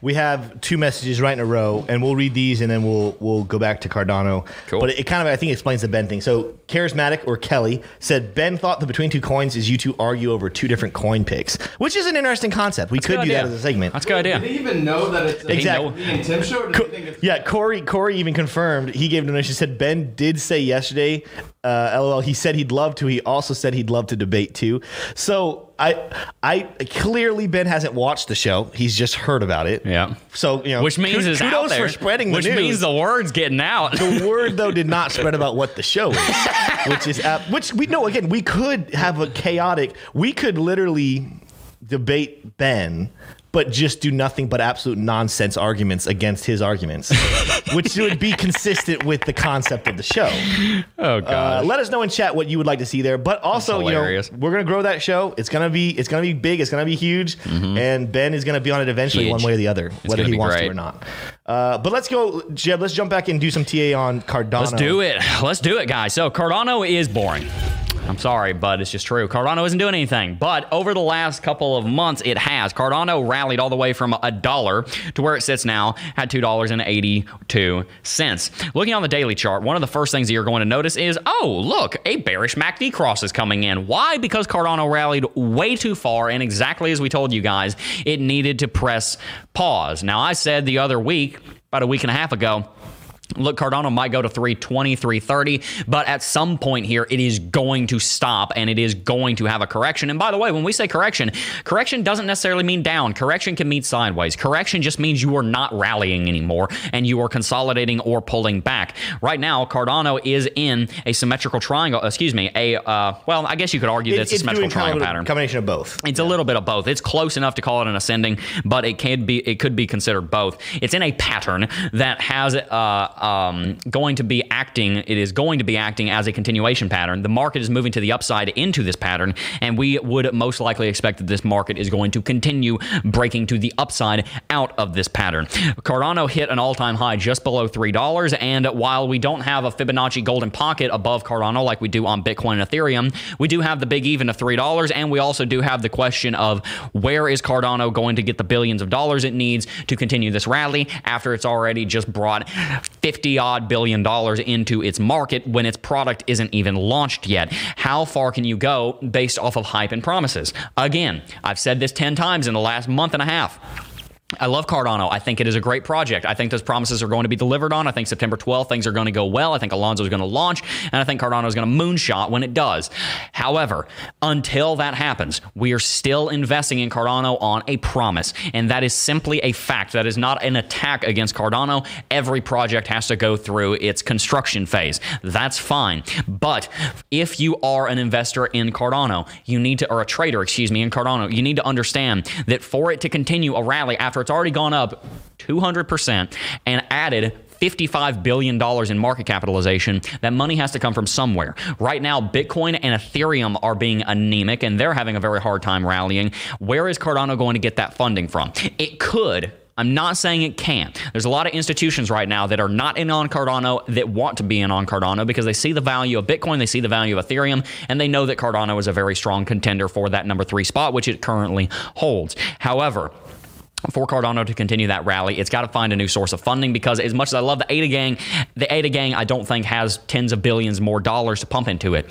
We have two messages right in a row, and we'll read these and then we'll we'll go back to Cardano. Cool. But it, it kind of I think explains the Ben thing. So charismatic or Kelly said Ben thought the between two coins is you two argue over two different coin picks, which is an interesting concept. We a could good do that as a segment. That's a good Did idea. he even know that it's a Exactly. Me Tim show? Co- he think it's yeah, Corey. Corey even confirmed. He gave donation. Said Ben did say yesterday. Uh, LOL. He said he'd love to. He also said he'd love to debate too. So I, I clearly Ben hasn't watched the show. He's just heard about it. Yeah. So you know, Which means kud- it's kudos out there. for spreading the Which news. means the word's getting out. the word though did not spread about what the show is, which is uh, which we know again. We could have a chaotic. We could literally debate Ben. But just do nothing but absolute nonsense arguments against his arguments, which would be consistent with the concept of the show. oh Uh, god. let us know in chat what you would like to see there. But also, you know, we're gonna grow that show. It's gonna be it's gonna be big. It's gonna be huge, and Ben is gonna be on it eventually, Mm-hmm. Huge. one way or the other, whether he wants great. to or not. Uh, but let's go, Jeb. Let's jump back and do some TA on Cardano. Let's do it. Let's do it, guys. So Cardano is boring. I'm sorry, but it's just true. Cardano isn't doing anything. But over the last couple of months, it has. Cardano rallied all the way from a dollar to where it sits now at $2.82. Looking on the daily chart, one of the first things that you're going to notice is oh, look, a bearish MACD cross is coming in. Why? Because Cardano rallied way too far, and exactly as we told you guys, it needed to press pause. Now, I said the other week, about a week and a half ago, Look, Cardano might go to 320, 330, but at some point here, it is going to stop and it is going to have a correction. And by the way, when we say correction, correction doesn't necessarily mean down. Correction can mean sideways. Correction just means you are not rallying anymore and you are consolidating or pulling back. Right now, Cardano is in a symmetrical triangle, excuse me, a, uh, well, I guess you could argue It- that it's a symmetrical triangle pattern. combination of both. It's a little bit of both. It's close enough to call it an ascending, but it can be it could be considered both. It's in a pattern that has uh, um, going to be acting, it is going to be acting as a continuation pattern. The market is moving to the upside into this pattern, and we would most likely expect that this market is going to continue breaking to the upside out of this pattern. Cardano hit an all time high just below $3, and while we don't have a Fibonacci golden pocket above Cardano like we do on Bitcoin and Ethereum, we do have the big even of $3, and we also do have the question of where is Cardano going to get the billions of dollars it needs to continue this rally after it's already just brought 50 odd billion dollars into its market when its product isn't even launched yet. How far can you go based off of hype and promises? Again, I've said this 10 times in the last month and a half. I love Cardano. I think it is a great project. I think those promises are going to be delivered on. I think September 12th things are going to go well. I think Alonzo is going to launch, and I think Cardano is going to moonshot when it does. However, until that happens, we are still investing in Cardano on a promise, and that is simply a fact. That is not an attack against Cardano. Every project has to go through its construction phase. That's fine. But if you are an investor in Cardano, you need to, or a trader, excuse me, in Cardano, you need to understand that for it to continue a rally after it's already gone up 200% and added $55 billion in market capitalization. That money has to come from somewhere. Right now, Bitcoin and Ethereum are being anemic and they're having a very hard time rallying. Where is Cardano going to get that funding from? It could. I'm not saying it can't. There's a lot of institutions right now that are not in on Cardano that want to be in on Cardano because they see the value of Bitcoin, they see the value of Ethereum, and they know that Cardano is a very strong contender for that number three spot, which it currently holds. However, for Cardano to continue that rally, it's got to find a new source of funding because as much as I love the ADA gang, the ADA gang I don't think has tens of billions more dollars to pump into it.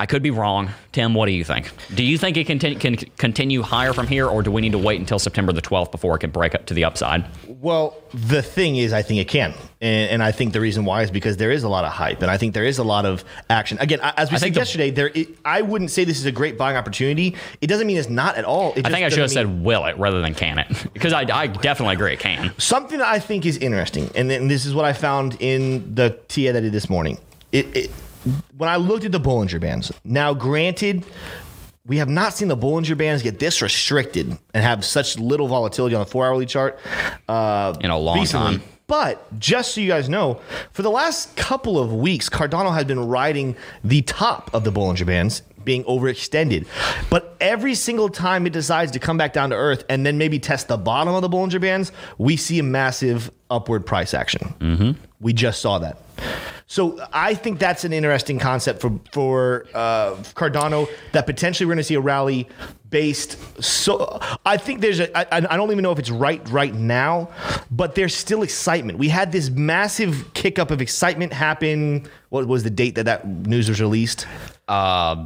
I could be wrong. Tim, what do you think? Do you think it can, can continue higher from here, or do we need to wait until September the 12th before it can break up to the upside? Well, the thing is, I think it can. And, and I think the reason why is because there is a lot of hype, and I think there is a lot of action. Again, as we I said yesterday, there it, I wouldn't say this is a great buying opportunity. It doesn't mean it's not at all. I think I should have said will it rather than can it, because I, I definitely agree it can. Something that I think is interesting, and, and this is what I found in the TA that I did this morning. It, it when I looked at the Bollinger Bands, now granted, we have not seen the Bollinger Bands get this restricted and have such little volatility on the four hourly chart uh, in a long recently. time. But just so you guys know, for the last couple of weeks, Cardano has been riding the top of the Bollinger Bands being overextended. But every single time it decides to come back down to earth and then maybe test the bottom of the Bollinger Bands, we see a massive upward price action. Mm-hmm. We just saw that. So I think that's an interesting concept for for uh, Cardano that potentially we're going to see a rally based. So I think there's a. I, I don't even know if it's right right now, but there's still excitement. We had this massive kick up of excitement happen. What was the date that that news was released? Uh,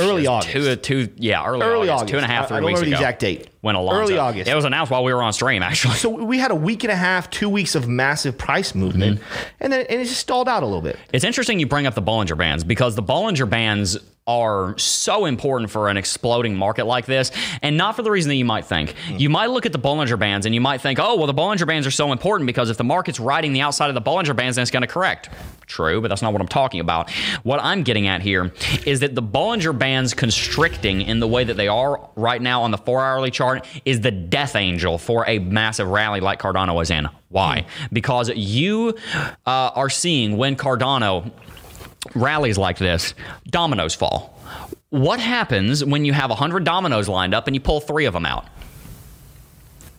early August. Two, two, yeah, early, early August, August. Two and a half, three I, I don't know the exact date. When Alonzo. Early August. It was announced while we were on stream, actually. So we had a week and a half, two weeks of massive price movement, mm-hmm. and then and it just stalled out a little bit. It's interesting you bring up the Bollinger Bands because the Bollinger Bands are so important for an exploding market like this, and not for the reason that you might think. You might look at the Bollinger Bands and you might think, oh, well, the Bollinger Bands are so important because if the market's riding the outside of the Bollinger Bands, then it's going to correct. True, but that's not what I'm talking about. What I'm getting at here is that the Bollinger Bands constricting in the way that they are right now on the four hourly chart is the death angel for a massive rally like Cardano was in. Why? Because you uh, are seeing when Cardano rallies like this, dominoes fall. What happens when you have 100 dominoes lined up and you pull three of them out?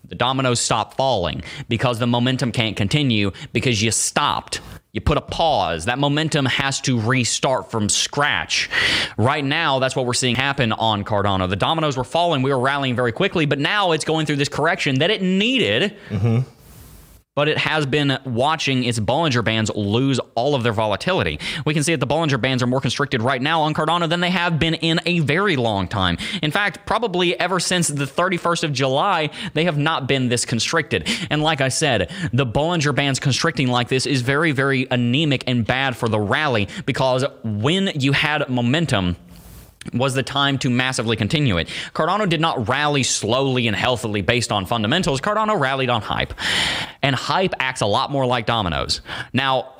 The dominoes stop falling because the momentum can't continue because you stopped. You put a pause. That momentum has to restart from scratch. Right now, that's what we're seeing happen on Cardano. The dominoes were falling. We were rallying very quickly, but now it's going through this correction that it needed. Mm-hmm but it has been watching its Bollinger Bands lose all of their volatility. We can see that the Bollinger Bands are more constricted right now on Cardano than they have been in a very long time. In fact, probably ever since the 31st of July, they have not been this constricted. And like I said, the Bollinger Bands constricting like this is very, very anemic and bad for the rally because when you had momentum, was the time to massively continue it. Cardano did not rally slowly and healthily based on fundamentals. Cardano rallied on hype. And hype acts a lot more like dominoes. Now,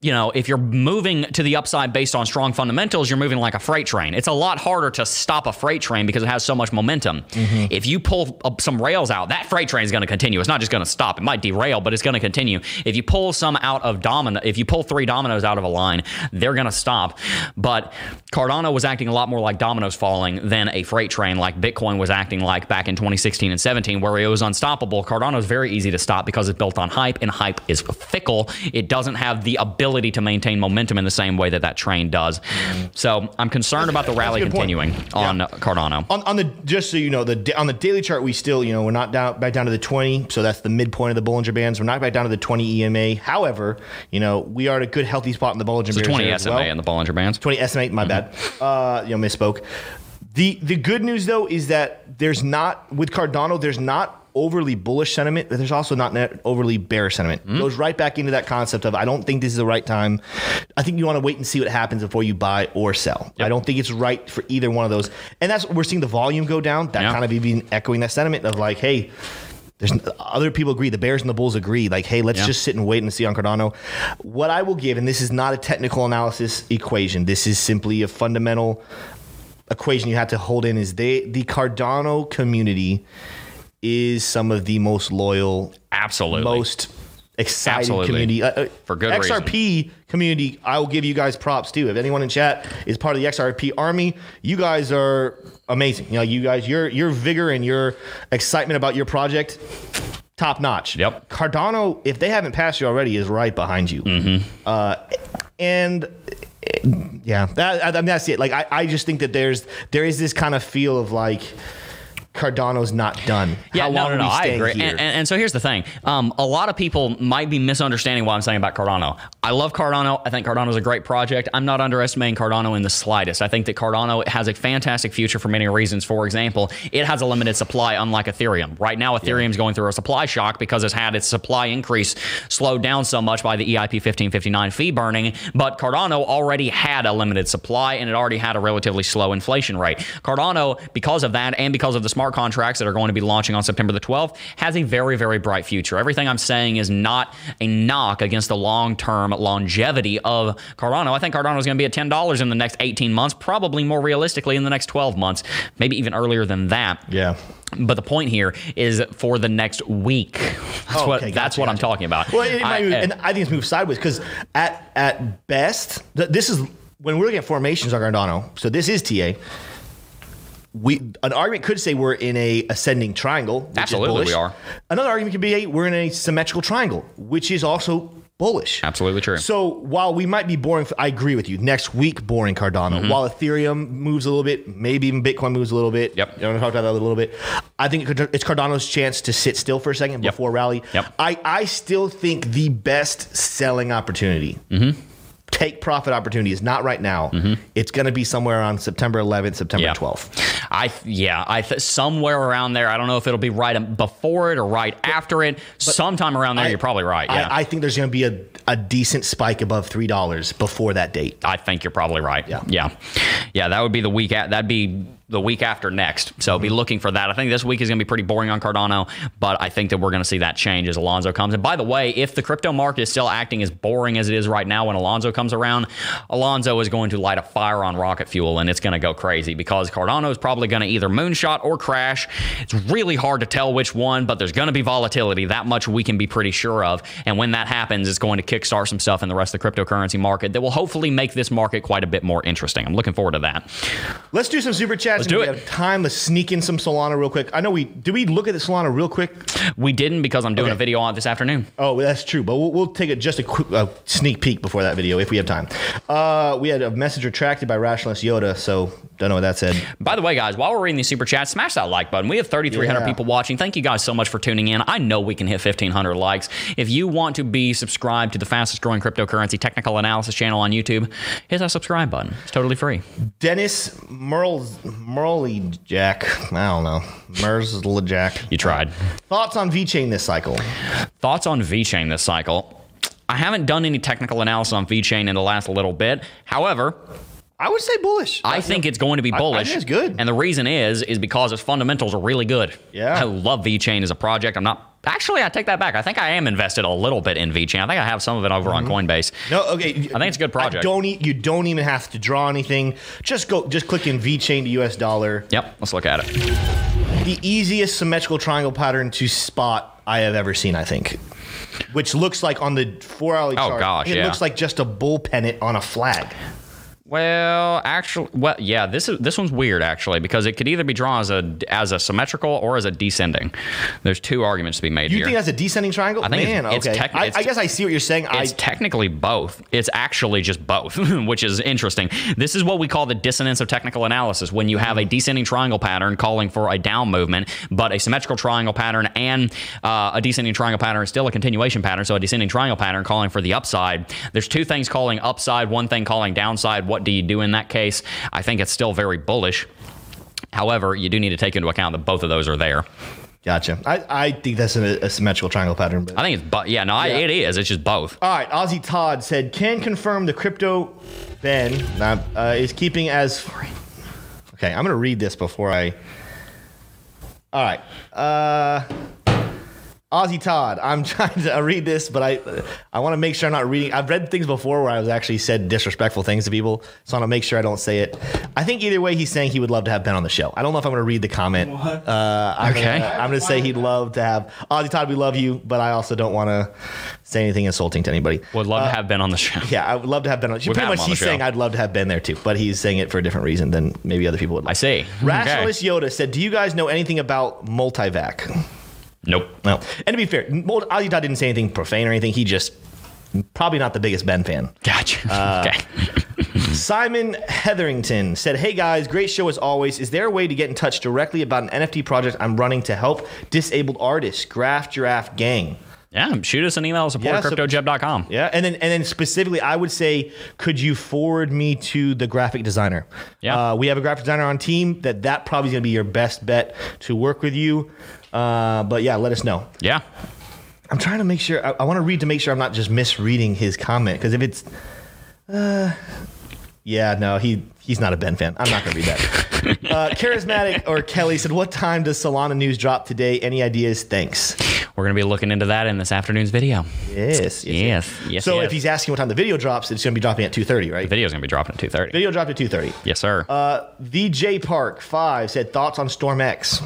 you know, if you're moving to the upside based on strong fundamentals, you're moving like a freight train. It's a lot harder to stop a freight train because it has so much momentum. Mm-hmm. If you pull some rails out, that freight train is going to continue. It's not just going to stop. It might derail, but it's going to continue. If you pull some out of domino, if you pull three dominoes out of a line, they're going to stop. But Cardano was acting a lot more like dominoes falling than a freight train, like Bitcoin was acting like back in 2016 and 17, where it was unstoppable. Cardano is very easy to stop because it's built on hype, and hype is fickle. It doesn't have the ability to maintain momentum in the same way that that train does. So I'm concerned about the rally good point. continuing on Cardano. On, on the just so you know, the on the daily chart, we still you know we're not down back down to the twenty, so that's the midpoint of the Bollinger Bands. We're not back down to the twenty EMA. However, you know we are at a good healthy spot in the Bollinger Bands 20 there SMA well. and the Bollinger Bands. 20 estimate, my bad. Mm-hmm. Uh, you know, misspoke. The the good news though is that there's not with Cardano, there's not overly bullish sentiment, but there's also not net overly bearish sentiment. Mm-hmm. Goes right back into that concept of I don't think this is the right time. I think you want to wait and see what happens before you buy or sell. I don't think it's right for either one of those. And that's we're seeing the volume go down. That kind of even echoing that sentiment of like, hey, there's other people agree. The Bears and the Bulls agree. Like, hey, let's Yeah. just sit and wait and see on Cardano. What I will give, and this is not a technical analysis equation. This is simply a fundamental equation you have to hold in. Is they the Cardano community is some of the most loyal, Absolutely. most excited Absolutely. community Uh, uh, For good XRP community. I will give you guys props too. If anyone in chat is part of the XRP army, you guys are amazing. You know, you guys, your your vigor and your excitement about your project, top notch. Yep. Cardano, if they haven't passed you already, is right behind you. Mm-hmm. Uh, and yeah, that I mean, that's it. Like I, I just think that there's there is this kind of feel of like Cardano's not done. Yeah, How no, no, no. I agree. And, and, and so here's the thing: um, a lot of people might be misunderstanding what I'm saying about Cardano. I love Cardano. I think Cardano is a great project. I'm not underestimating Cardano in the slightest. I think that Cardano has a fantastic future for many reasons. For example, it has a limited supply, unlike Ethereum. Right now, Ethereum is going through a supply shock because it's had its supply increase slowed down so much by the EIP 1559 fee burning. But Cardano already had a limited supply and it already had a relatively slow inflation rate. Cardano, because of that and because of the smart contracts that are going to be launching on September the 12th, has a very, very bright future. Everything I'm saying is not a knock against the long term longevity of Cardano. I think Cardano is going to be at $10 in the next 18 months, probably more realistically in the next 12 months, maybe even earlier than that. yeah. But the point here is for the next week. That's Oh, what okay, that's gotcha, I'm talking about. Well, it I- move- uh, and I think it's moved sideways because at at best, th- this is when we're looking at formations on Cardano. So this is TA. We an argument could say we're in a ascending triangle. Which Absolutely, is bullish. we are. Another argument could be hey, we're in a symmetrical triangle, which is also bullish. Absolutely true. So while we might be boring, I agree with you. Next week, boring Cardano. Mm-hmm. While Ethereum moves a little bit, maybe even Bitcoin moves a little bit. Yep. You know, we talked about that a little bit. I think it's Cardano's chance to sit still for a second Yep. before rally. Yep. I, I still think the best selling opportunity, Mm-hmm. Take profit opportunities. not right now. Mm-hmm. It's going to be somewhere on September 11th, September Yeah. 12th. I yeah, I th- somewhere around there. I don't know if it'll be right before it or right after it. Sometime around there, I- you're probably right. Yeah, I, I think there's going to be a, a decent spike above $3 before that date. I think you're probably right. Yeah. yeah, yeah. That would be the week. At, that'd be the week after next. So Mm-hmm. be looking for that. I think this week is going to be pretty boring on Cardano, but I think that we're going to see that change as Alonzo comes. And by the way, if the crypto market is still acting as boring as it is right now when Alonzo comes around, Alonzo is going to light a fire on rocket fuel and it's going to go crazy because Cardano is probably going to either moonshot or crash. It's really hard to tell which one, but there's going to be volatility. That much we can be pretty sure of. And when that happens, it's going to kickstart some stuff in the rest of the cryptocurrency market that will hopefully make this market quite a bit more interesting. I'm looking forward to that. Let's do some super chats. Let's do we it. have time. Let's sneak in some Solana real quick. I know we did. We look at the Solana real quick. We didn't because I'm doing Okay. a video on it this afternoon. Oh, well, that's true. But we'll, we'll take a, just a quick uh, sneak peek before that video if we have time. Uh, we had a message retracted by Rationalist Yoda, so don't know what that said. By the way, guys, while we're reading these super chats, smash that like button. We have 3,300 Yeah. people watching. Thank you guys so much for tuning in. I know we can hit 1,500 likes. If you want to be subscribed to the fastest growing cryptocurrency technical analysis channel on YouTube, hit that subscribe button. It's totally free. Dennis Merles, Merley Jack. I don't know. Mers Jack. You tried. Thoughts on VeChain this cycle? Thoughts on VeChain this cycle? I haven't done any technical analysis on VeChain in the last little bit. However, I would say bullish. I think it's going to be bullish. I think it's good. And the reason is is because its fundamentals are really good. Yeah. I love VeChain as a project. I'm not actually, I take that back. I think I am invested a little bit in VeChain. I think I have some of it over on mm-hmm. Coinbase. No, okay. I think it's a good project. don't e- you don't even have to draw anything. Just go. Just click in VeChain to US dollar. Yep, let's look at it. The easiest symmetrical triangle pattern to spot I have ever seen. I think. Which looks like on the four hourly Oh, chart. gosh, it yeah. looks like just a bull pennant on a flag. Well, actually, well, yeah, this is this one's weird actually because it could either be drawn as a as a symmetrical or as a descending. There's two arguments to be made here. You here. think that's a descending triangle? I think Man, it's okay. tech- I, it's- I guess I see what you're saying. It's I technically both. It's actually just both, which is interesting. This is what we call the dissonance of technical analysis. When you have a descending triangle pattern calling for a down movement, but a symmetrical triangle pattern and uh, a descending triangle pattern is still a continuation pattern. So a descending triangle pattern calling for the upside. There's two things calling upside, one thing calling downside. What do you do in that case? I think it's still very bullish. However, you do need to take into account that both of those are there. gotcha. I, I think that's a, a symmetrical triangle pattern. But. I think it's, but yeah, no, I, it is. It's just both. All right, Aussie Todd said, can confirm the crypto Ben uh, uh, is keeping as. Okay, I'm going to read this before I. All right. Uh, Aussie Todd, I'm trying to read this, but I I want to make sure I'm not reading. I've read things before where I was actually said disrespectful things to people, so I want to make sure I don't say it. I think either way, he's saying he would love to have Ben on the show. I don't know if I'm going to read the comment. Uh, I'm Okay. Gonna, I'm going to say he'd love to have Aussie Todd. We love you, but I also don't want to say anything insulting to anybody. Would love to have Ben on the show. Yeah, I would love to have Ben on. Pretty had him much, on the he's show. saying I'd love to have Ben there too, but he's saying it for a different reason than maybe other people would. I Like. see. Rationalist Yoda said, "Do you guys know anything about multivac?" Nope. No. And to be fair, Ozzy Todd didn't say anything profane or anything. He just probably not the biggest Ben fan. Gotcha. Uh, okay. Simon Hetherington said, "Hey guys, great show as always. Is there a way to get in touch directly about an NFT project I'm running to help disabled artists? Graph Giraffe Gang." Yeah, shoot us an email support Yeah, at so- Yeah, and then and then specifically, I would say, could you forward me to the graphic designer? Yeah. uh, we have a graphic designer on team that that probably is going to be your best bet to work with you. Uh, but yeah, let us know. Yeah. I'm trying to make sure. I, I want to read to make sure I'm not just misreading his comment because if it's, uh, yeah, no, he he's not a Ben fan. I'm not going to read that. uh, charismatic or Kelly said, "What time does Solana news drop today? Any ideas? Thanks." We're going to be looking into that in this afternoon's video. Yes, Yes. Yes. So yes. if he's asking what time the video drops, it's going to be dropping at 2:30, right? the video's going to be dropping at 2.30. Video dropped at 2:30. Yes, sir. Uh, VJ Park five said thoughts on Storm X.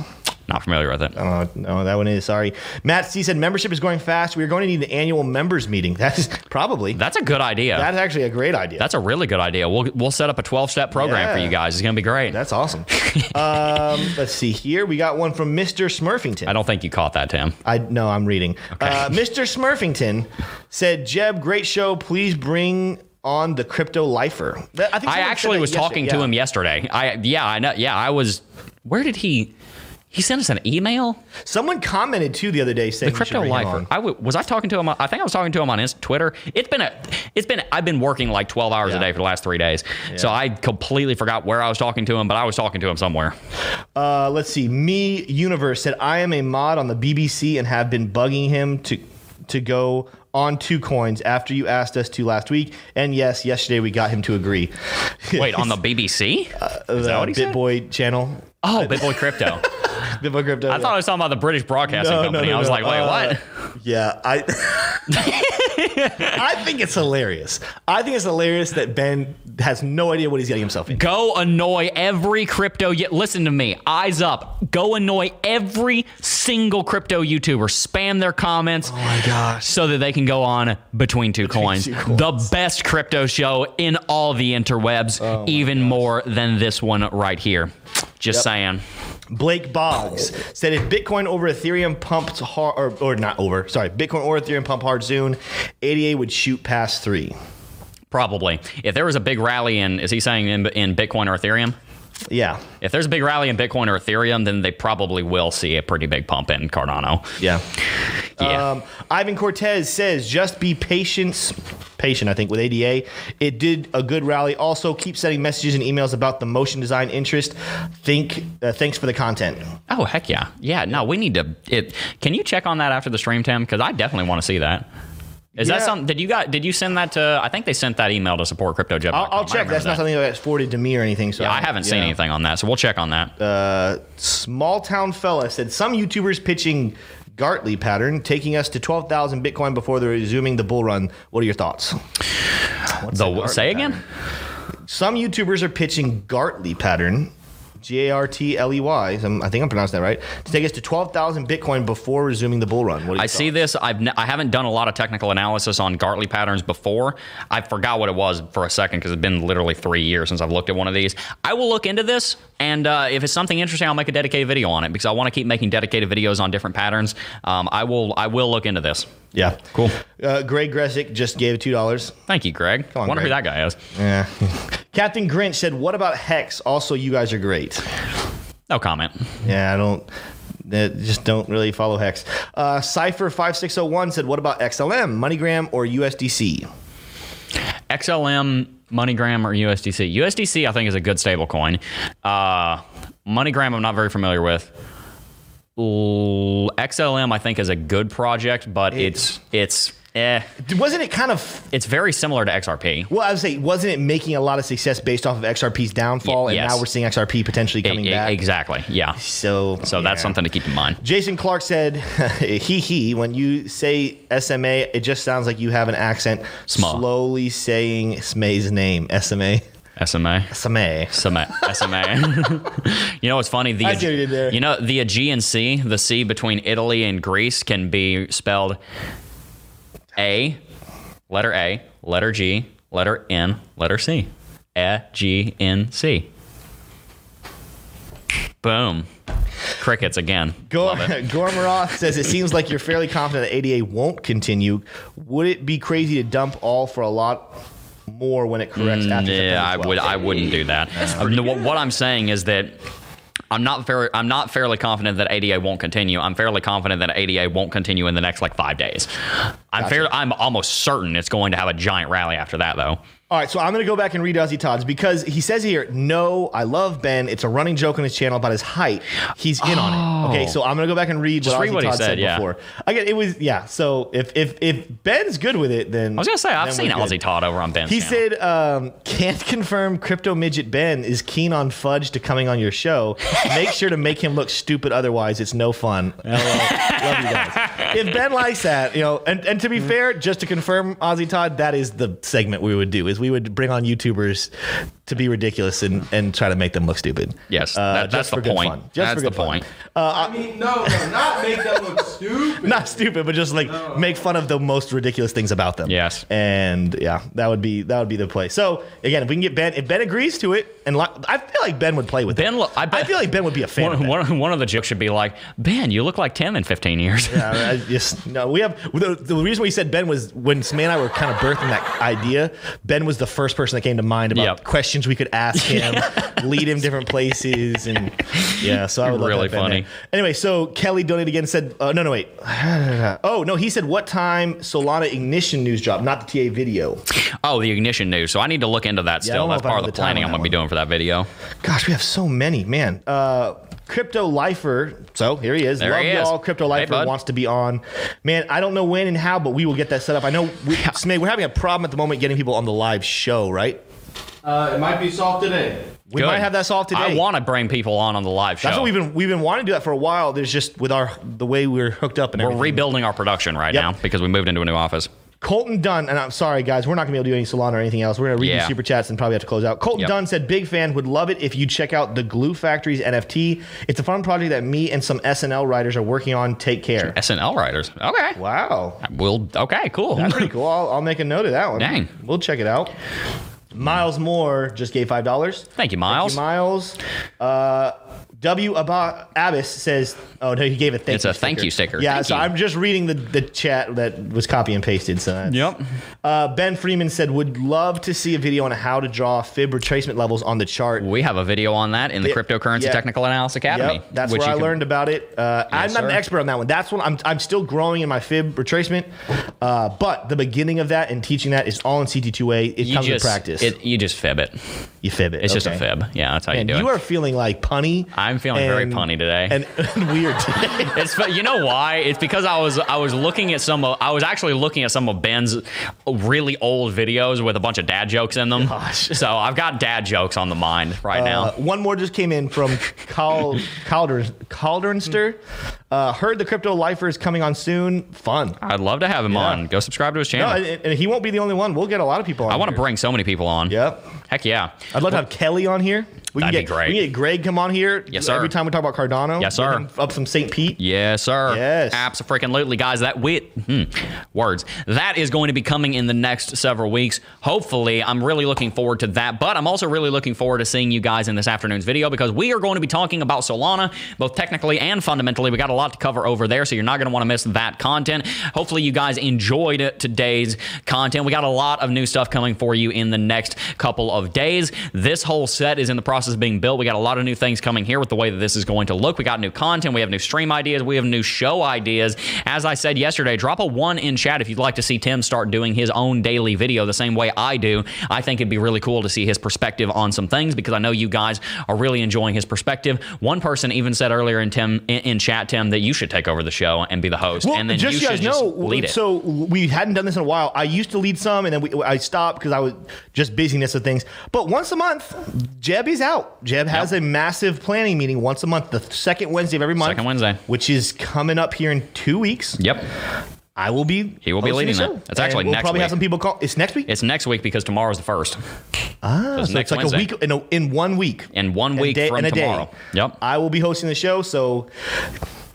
Not familiar with it. Uh, no, that one is sorry. Matt C said membership is going fast. We are going to need an annual members meeting. That's probably That's a good idea. that's actually a great idea. That's a really good idea. We'll, we'll set up a 12 step program for you guys. It's going to be great. That's awesome. um, let's see here. We got one from Mr. Smurfington. I don't think you caught that, Tim. I no, I'm reading. Okay. Uh, Mr. Smurfington said, "Jeb, great show. Please bring on the crypto lifer." Think I actually was talking to him yesterday. I yeah, I know. Yeah, I was. Where did he? He sent us an email. Someone commented too the other day saying The crypto lifer. I w- was I talking to him. on- I think I was talking to him on his Twitter. It's been a. It's been. I've been working like twelve hours Yeah. a day for the last three days. So I completely forgot where I was talking to him, but I was talking to him somewhere. Uh, let's see. Me Universe said I am a mod on the BBC and have been bugging him to to go on two coins after you asked us to last week. And yes, yesterday we got him to agree. Wait, on the BBC? Is what he the said? BitBoy channel, Oh, BitBoy Crypto. BitBoy Crypto. I thought I was talking about the British Broadcasting No, no, Company. no, I was no. like, wait, Uh, what? Yeah, I I think it's hilarious. I think it's hilarious that Ben has no idea what he's getting himself in. Go annoy every crypto. Yet listen to me. Eyes up. Go annoy every single crypto YouTuber. Spam their comments. Oh my gosh. So that they can go on between two coins. Two Coins. The best crypto show in all the interwebs. Oh even more than this one right here. Just saying. Blake Boggs said if Bitcoin over Ethereum pumped hard, or, or not over, sorry, Bitcoin or Ethereum pump hard soon, ADA would shoot past three. Probably. If there was a big rally in, is he saying in, in Bitcoin or Ethereum? Yeah, If there's a big rally in Bitcoin or Ethereum, then they probably will see a pretty big pump in Cardano. yeah. Yeah. Um, Ivan Cortez says just be patient, patient. I think with ADA, it did a good rally. Also, keep sending messages and emails about the motion design interest. Think, uh, thanks for the content. Oh heck yeah, yeah. No, we need to. It. Can you check on that after the stream, Tim? Because I definitely want to see that. Is that Yeah. something? Did you got? Did you send that to? I think they sent that email to support crypto. I'll, I'll check. That's not something that's forwarded to me or anything. So Yeah, I haven't seen yeah. anything on that, so we'll check on that. Uh, small town fella said some YouTubers pitching Gartley pattern, taking us to 12,000 Bitcoin before they're resuming the bull run. What are your thoughts? The, say again? Some YouTubers are pitching Gartley pattern, G A R T L E Y. I think I'm pronouncing that right. To take us to 12,000 Bitcoin before resuming the bull run. What are your I see this. I've ne- I haven't done a lot of technical analysis on Gartley patterns before. I forgot what it was for a second because it's been literally three years since I've looked at one of these. I will look into this, and uh, if it's something interesting, I'll make a dedicated video on it because I want to keep making dedicated videos on different patterns. Um, I will. I will look into this. Yeah. Cool. Uh, Greg Gresick just gave $2. Thank you, Greg. Come on, Wonder Greg. who that guy is. Yeah. Captain Grinch said, What about Hex? Also, you guys are great. No comment. Yeah, I don't. uh, Just don't really follow Hex. Uh, Cypher5601 said, What about XLM, MoneyGram, or USDC? XLM, MoneyGram, or USDC. USDC, I think, is a good stable coin. Uh, MoneyGram, I'm not very familiar with. XLM, I think, is a good project, but it's it's eh. Wasn't it kind of. It's very similar to XRP. Well, I would say, wasn't it making a lot of success based off of XRP's downfall? Y- and now we're seeing XRP potentially coming e- back. Exactly. Yeah. So, So that's something to keep in mind. Jason Clark said, "He he." When you say SMA, it just sounds like you have an accent. Sma. Slowly saying SMA's name. SMA. SMA. SMA. SMA. SMA. you know what's funny? The I what you there. you know the Aegean Sea, the sea between Italy and Greece, can be spelled A, letter A, letter G, letter N, letter C. A G N C. Boom. Crickets again. Go- Gormaroth says it seems like you're fairly confident that ADA won't continue. Would it be crazy to dump all for a lot more when it corrects after Mm, Yeah, I September would. 12th? I wouldn't do that. I mean, what, what I'm saying is that I'm not fair. I'm not fairly confident that ADA won't continue. I'm fairly confident that ADA won't continue in the next like five days. I'm fair. I'm almost certain it's going to have a giant rally after that, though. All right, so I'm going to go back and read Ozzy Todd's because he says here, no, I love Ben. It's a running joke on his channel about his height. He's in on it. Okay, so I'm going to go back and read Just what read Ozzy what Todd said, said, yeah. before. Again, it was yeah. So if if if Ben's good with it, then I was gonna say I've seen. Ozzy Todd over on Ben's He channel. said, um, "Can't confirm crypto midget Ben is keen on Fudge to coming on your show. Make sure to make him look stupid. Otherwise, it's no fun." Love you guys. If Ben likes that, you know, and, and to be fair, just to confirm, Ozzy Todd, that is the segment we would do. Is we would bring on YouTubers to be ridiculous and, and try to make them look stupid. Yes, Uh, that- that's just for the good point. fun. Just That's for the good fun. point. I mean, no, no, not make them look stupid. Not stupid, but just like make fun of the most ridiculous things about them. Yes. and yeah, that would be that would be the play. So again, if we can get Ben, if Ben agrees to it, and li- I feel like Ben would play with Ben, lo- I, bet, I feel like Ben would be a fan. One, that. one, one of the jokes should be like, Ben, you look like Tim in 15 years. Yeah, I just no. We have the, the reason we said Ben was when Smay and I were kind of birthing that idea. Ben was the first person that came to mind about Yep. questions we could ask him, lead him different places, and yeah. So I would love to Really funny. Anyway, so Kelly donated again. and Said uh, no, no, wait. Oh no, he said what time Solana ignition news drop, not the TA video. Oh, the ignition news. So I need to look into that I still. That's part of the the planning I'm going to be doing for that video. Gosh, we have so many, man. Uh, Crypto Lifer. So here he is. There Love he is. y'all. Crypto Lifer bud. wants to be on. Man, I don't know when and how, but we will get that set up. I know, we, Smay, we're having a problem at the moment getting people on the live show, right? Uh, it might be solved today. We Good. might have that solved today. I want to bring people on on the live show. That's what we've been we've been wanting to do that for a while. There's just with our the way we're hooked up and We're everything. rebuilding our production right Yep. now because we moved into a new office. Colton Dunn, and I'm sorry guys, we're not gonna be able to do any Solana or anything else. We're gonna read Yeah. super chats and probably have to close out. Colton Yep. Dunn said, "Big fan, would love it if you check out the Glue Factories NFT. It's a fun project that me and some SNL writers are working on. Take care." SNL writers. Okay. Wow, We'll. Okay. Cool. that's pretty cool. I'll, I'll make a note of that one. Dang. we'll check it out. Miles Moore just gave five dollars. Thank you, Miles. Miles. Uh, W. Abba Abbas says, "Oh no, he gave a thank you. It's you a thank you sticker. Yeah, Thank so you. I'm just reading the, the chat that was copy and pasted. So that's, Yep. Uh, ben Freeman said, "Would love to see a video on how to draw fib retracement levels on the chart." We have a video on that in the Yeah, Cryptocurrency yeah. Technical Analysis Academy. Yep, that's which where I can- learned about it. Uh, I'm not an expert on that one. That's one I'm, I'm still growing in my fib retracement. Uh, but the beginning of that and teaching that is all in CT2A. It You comes just with practice. It, you just fib it. you fib it. It's just a fib. Yeah, that's how And you do you it. You are feeling like punny. I'm I'm feeling very punny today. and weird. It's you know why? It's because I was I was looking at some of I was actually looking at some of Ben's really old videos with a bunch of dad jokes in them. Gosh. So I've got dad jokes on the mind right now. Uh, one more just came in from Cal Calder Caldernster. Uh, heard the crypto lifer is coming on soon. Fun. I'd love to have him on. Go subscribe to his No, channel. and, and he won't be the only one. We'll get a lot of people on. I want to bring so many people on. Yep. Heck yeah. I'd love to have Kelly on here. We That'd can be get, great. We get Greg come on here. Yes, sir. Every time we talk about Cardano. Yes, sir. Up some St. Pete. Yes, sir. Yes. Absolutely, guys. That wit hmm, words that is going to be coming in the next several weeks. Hopefully, I'm really looking forward to that. But I'm also really looking forward to seeing you guys in this afternoon's video because we are going to be talking about Solana, both technically and fundamentally. We got a lot to cover over there, so you're not going to want to miss that content. Hopefully, you guys enjoyed today's content. We got a lot of new stuff coming for you in the next couple of days. This whole set is in the process of being built. We got a lot of new things coming here with the way that this is going to look. We got new content. We have new stream ideas. We have new show ideas. As I said yesterday, drop a one in chat if you'd like to see Tim start doing his own daily video the same way I do. I think it'd be really cool to see his perspective on some things because I know you guys are really enjoying his perspective. One person even said earlier in Tim in, in chat, Tim, that you should take over the show and be the host, Well, and then just you guys know, lead it. so we hadn't done this in a while. I used to lead some, and then we, I stopped because I was just busyness of things. But once a month, Jebby's is out. Jeb has Yep. a massive planning meeting once a month, the second Wednesday of every month. Second Wednesday. which is coming up here in two weeks. yep, I will be. He will be leading that. And actually we'll next probably have some people call. It's next week. it's next week because tomorrow's the first. Ah, it's so it's like Wednesday. a week in, a, in one week. In one And week day- from and a day. tomorrow. Yep. I will be hosting the show, so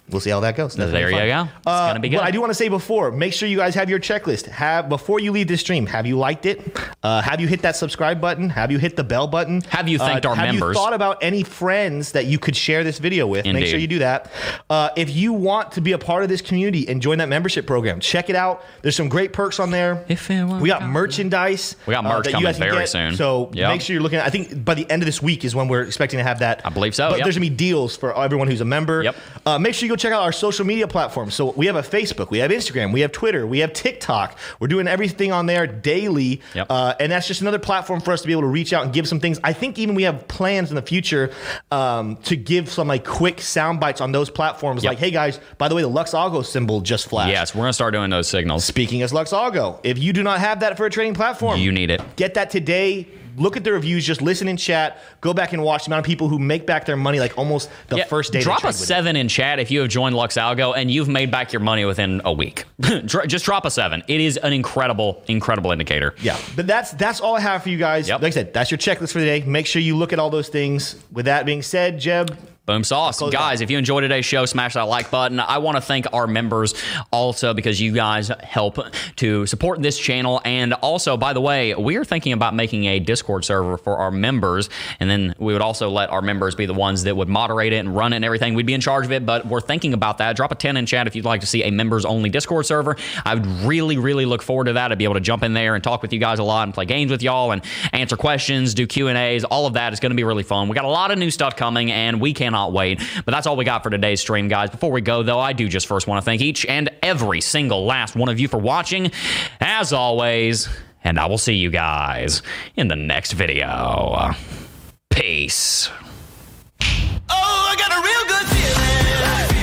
we'll see how that goes. That's There you fun. go. It's gonna be good. What I do want to say before, make sure you guys have your checklist. Have before you leave this stream, have you liked it? Uh, have you hit that subscribe button? Have you hit the bell button? Have you thanked Uh, our have members? Have you thought about any friends that you could share this video with? Make sure you do that. Uh, if you want to be a part of this community and join that membership program, check it out. There's some great perks on there. If we got merchandise. We got uh, merch coming very get. soon. So Yep. make sure you're looking at. I think by the end of this week is when we're expecting to have that. I believe so, But yep. there's gonna be deals for everyone who's a member. Yep. Uh, make sure you go check out our social media platforms. So we have a Facebook, we have Instagram, we have Twitter, we have TikTok. We're doing everything on there daily, Yep. uh, and that's just another platform for us to be able to reach out and give some things. I think even we have plans in the future um, to give some like quick sound bites on those platforms. Yep. Like, hey guys, by the way, the Lux Algo symbol just flashed. Yes, we're gonna start doing those signals. Speaking as Lux Algo, if you do not have that for a trading platform, You need it. Get that today. Look at the reviews. Just listen in chat. Go back and watch the amount of people who make back their money like almost the Yeah, first day. Drop a with it. seven in chat if you have joined Lux Algo and you've made back your money within a week. Just drop a seven. It is an incredible, incredible indicator. Yeah, but that's that's all I have for you guys. Yep. Like I said, that's your checklist for the day. Make sure you look at all those things. With that being said, Jeb, Boom sauce. Guys, if you enjoyed today's show, smash that like button. I want to thank our members also because you guys help to support this channel. And also, by the way, we are thinking about making a Discord server for our members. And then we would also let our members be the ones that would moderate it and run it and everything. We'd be in charge of it, but we're thinking about that. Drop a 10 in chat if you'd like to see a members only Discord server. I would really, really look forward to that. I'd be able to jump in there and talk with you guys a lot and play games with y'all and answer questions, do Q&As. All of that is going to be really fun. We got a lot of new stuff coming and we cannot cannot wait. But that's all we got for today's stream, guys. Before we go, though, I do just first want to thank each and every single last one of you for watching, as always. And I will see you guys in the next video. Peace. Oh, I got a real good feeling.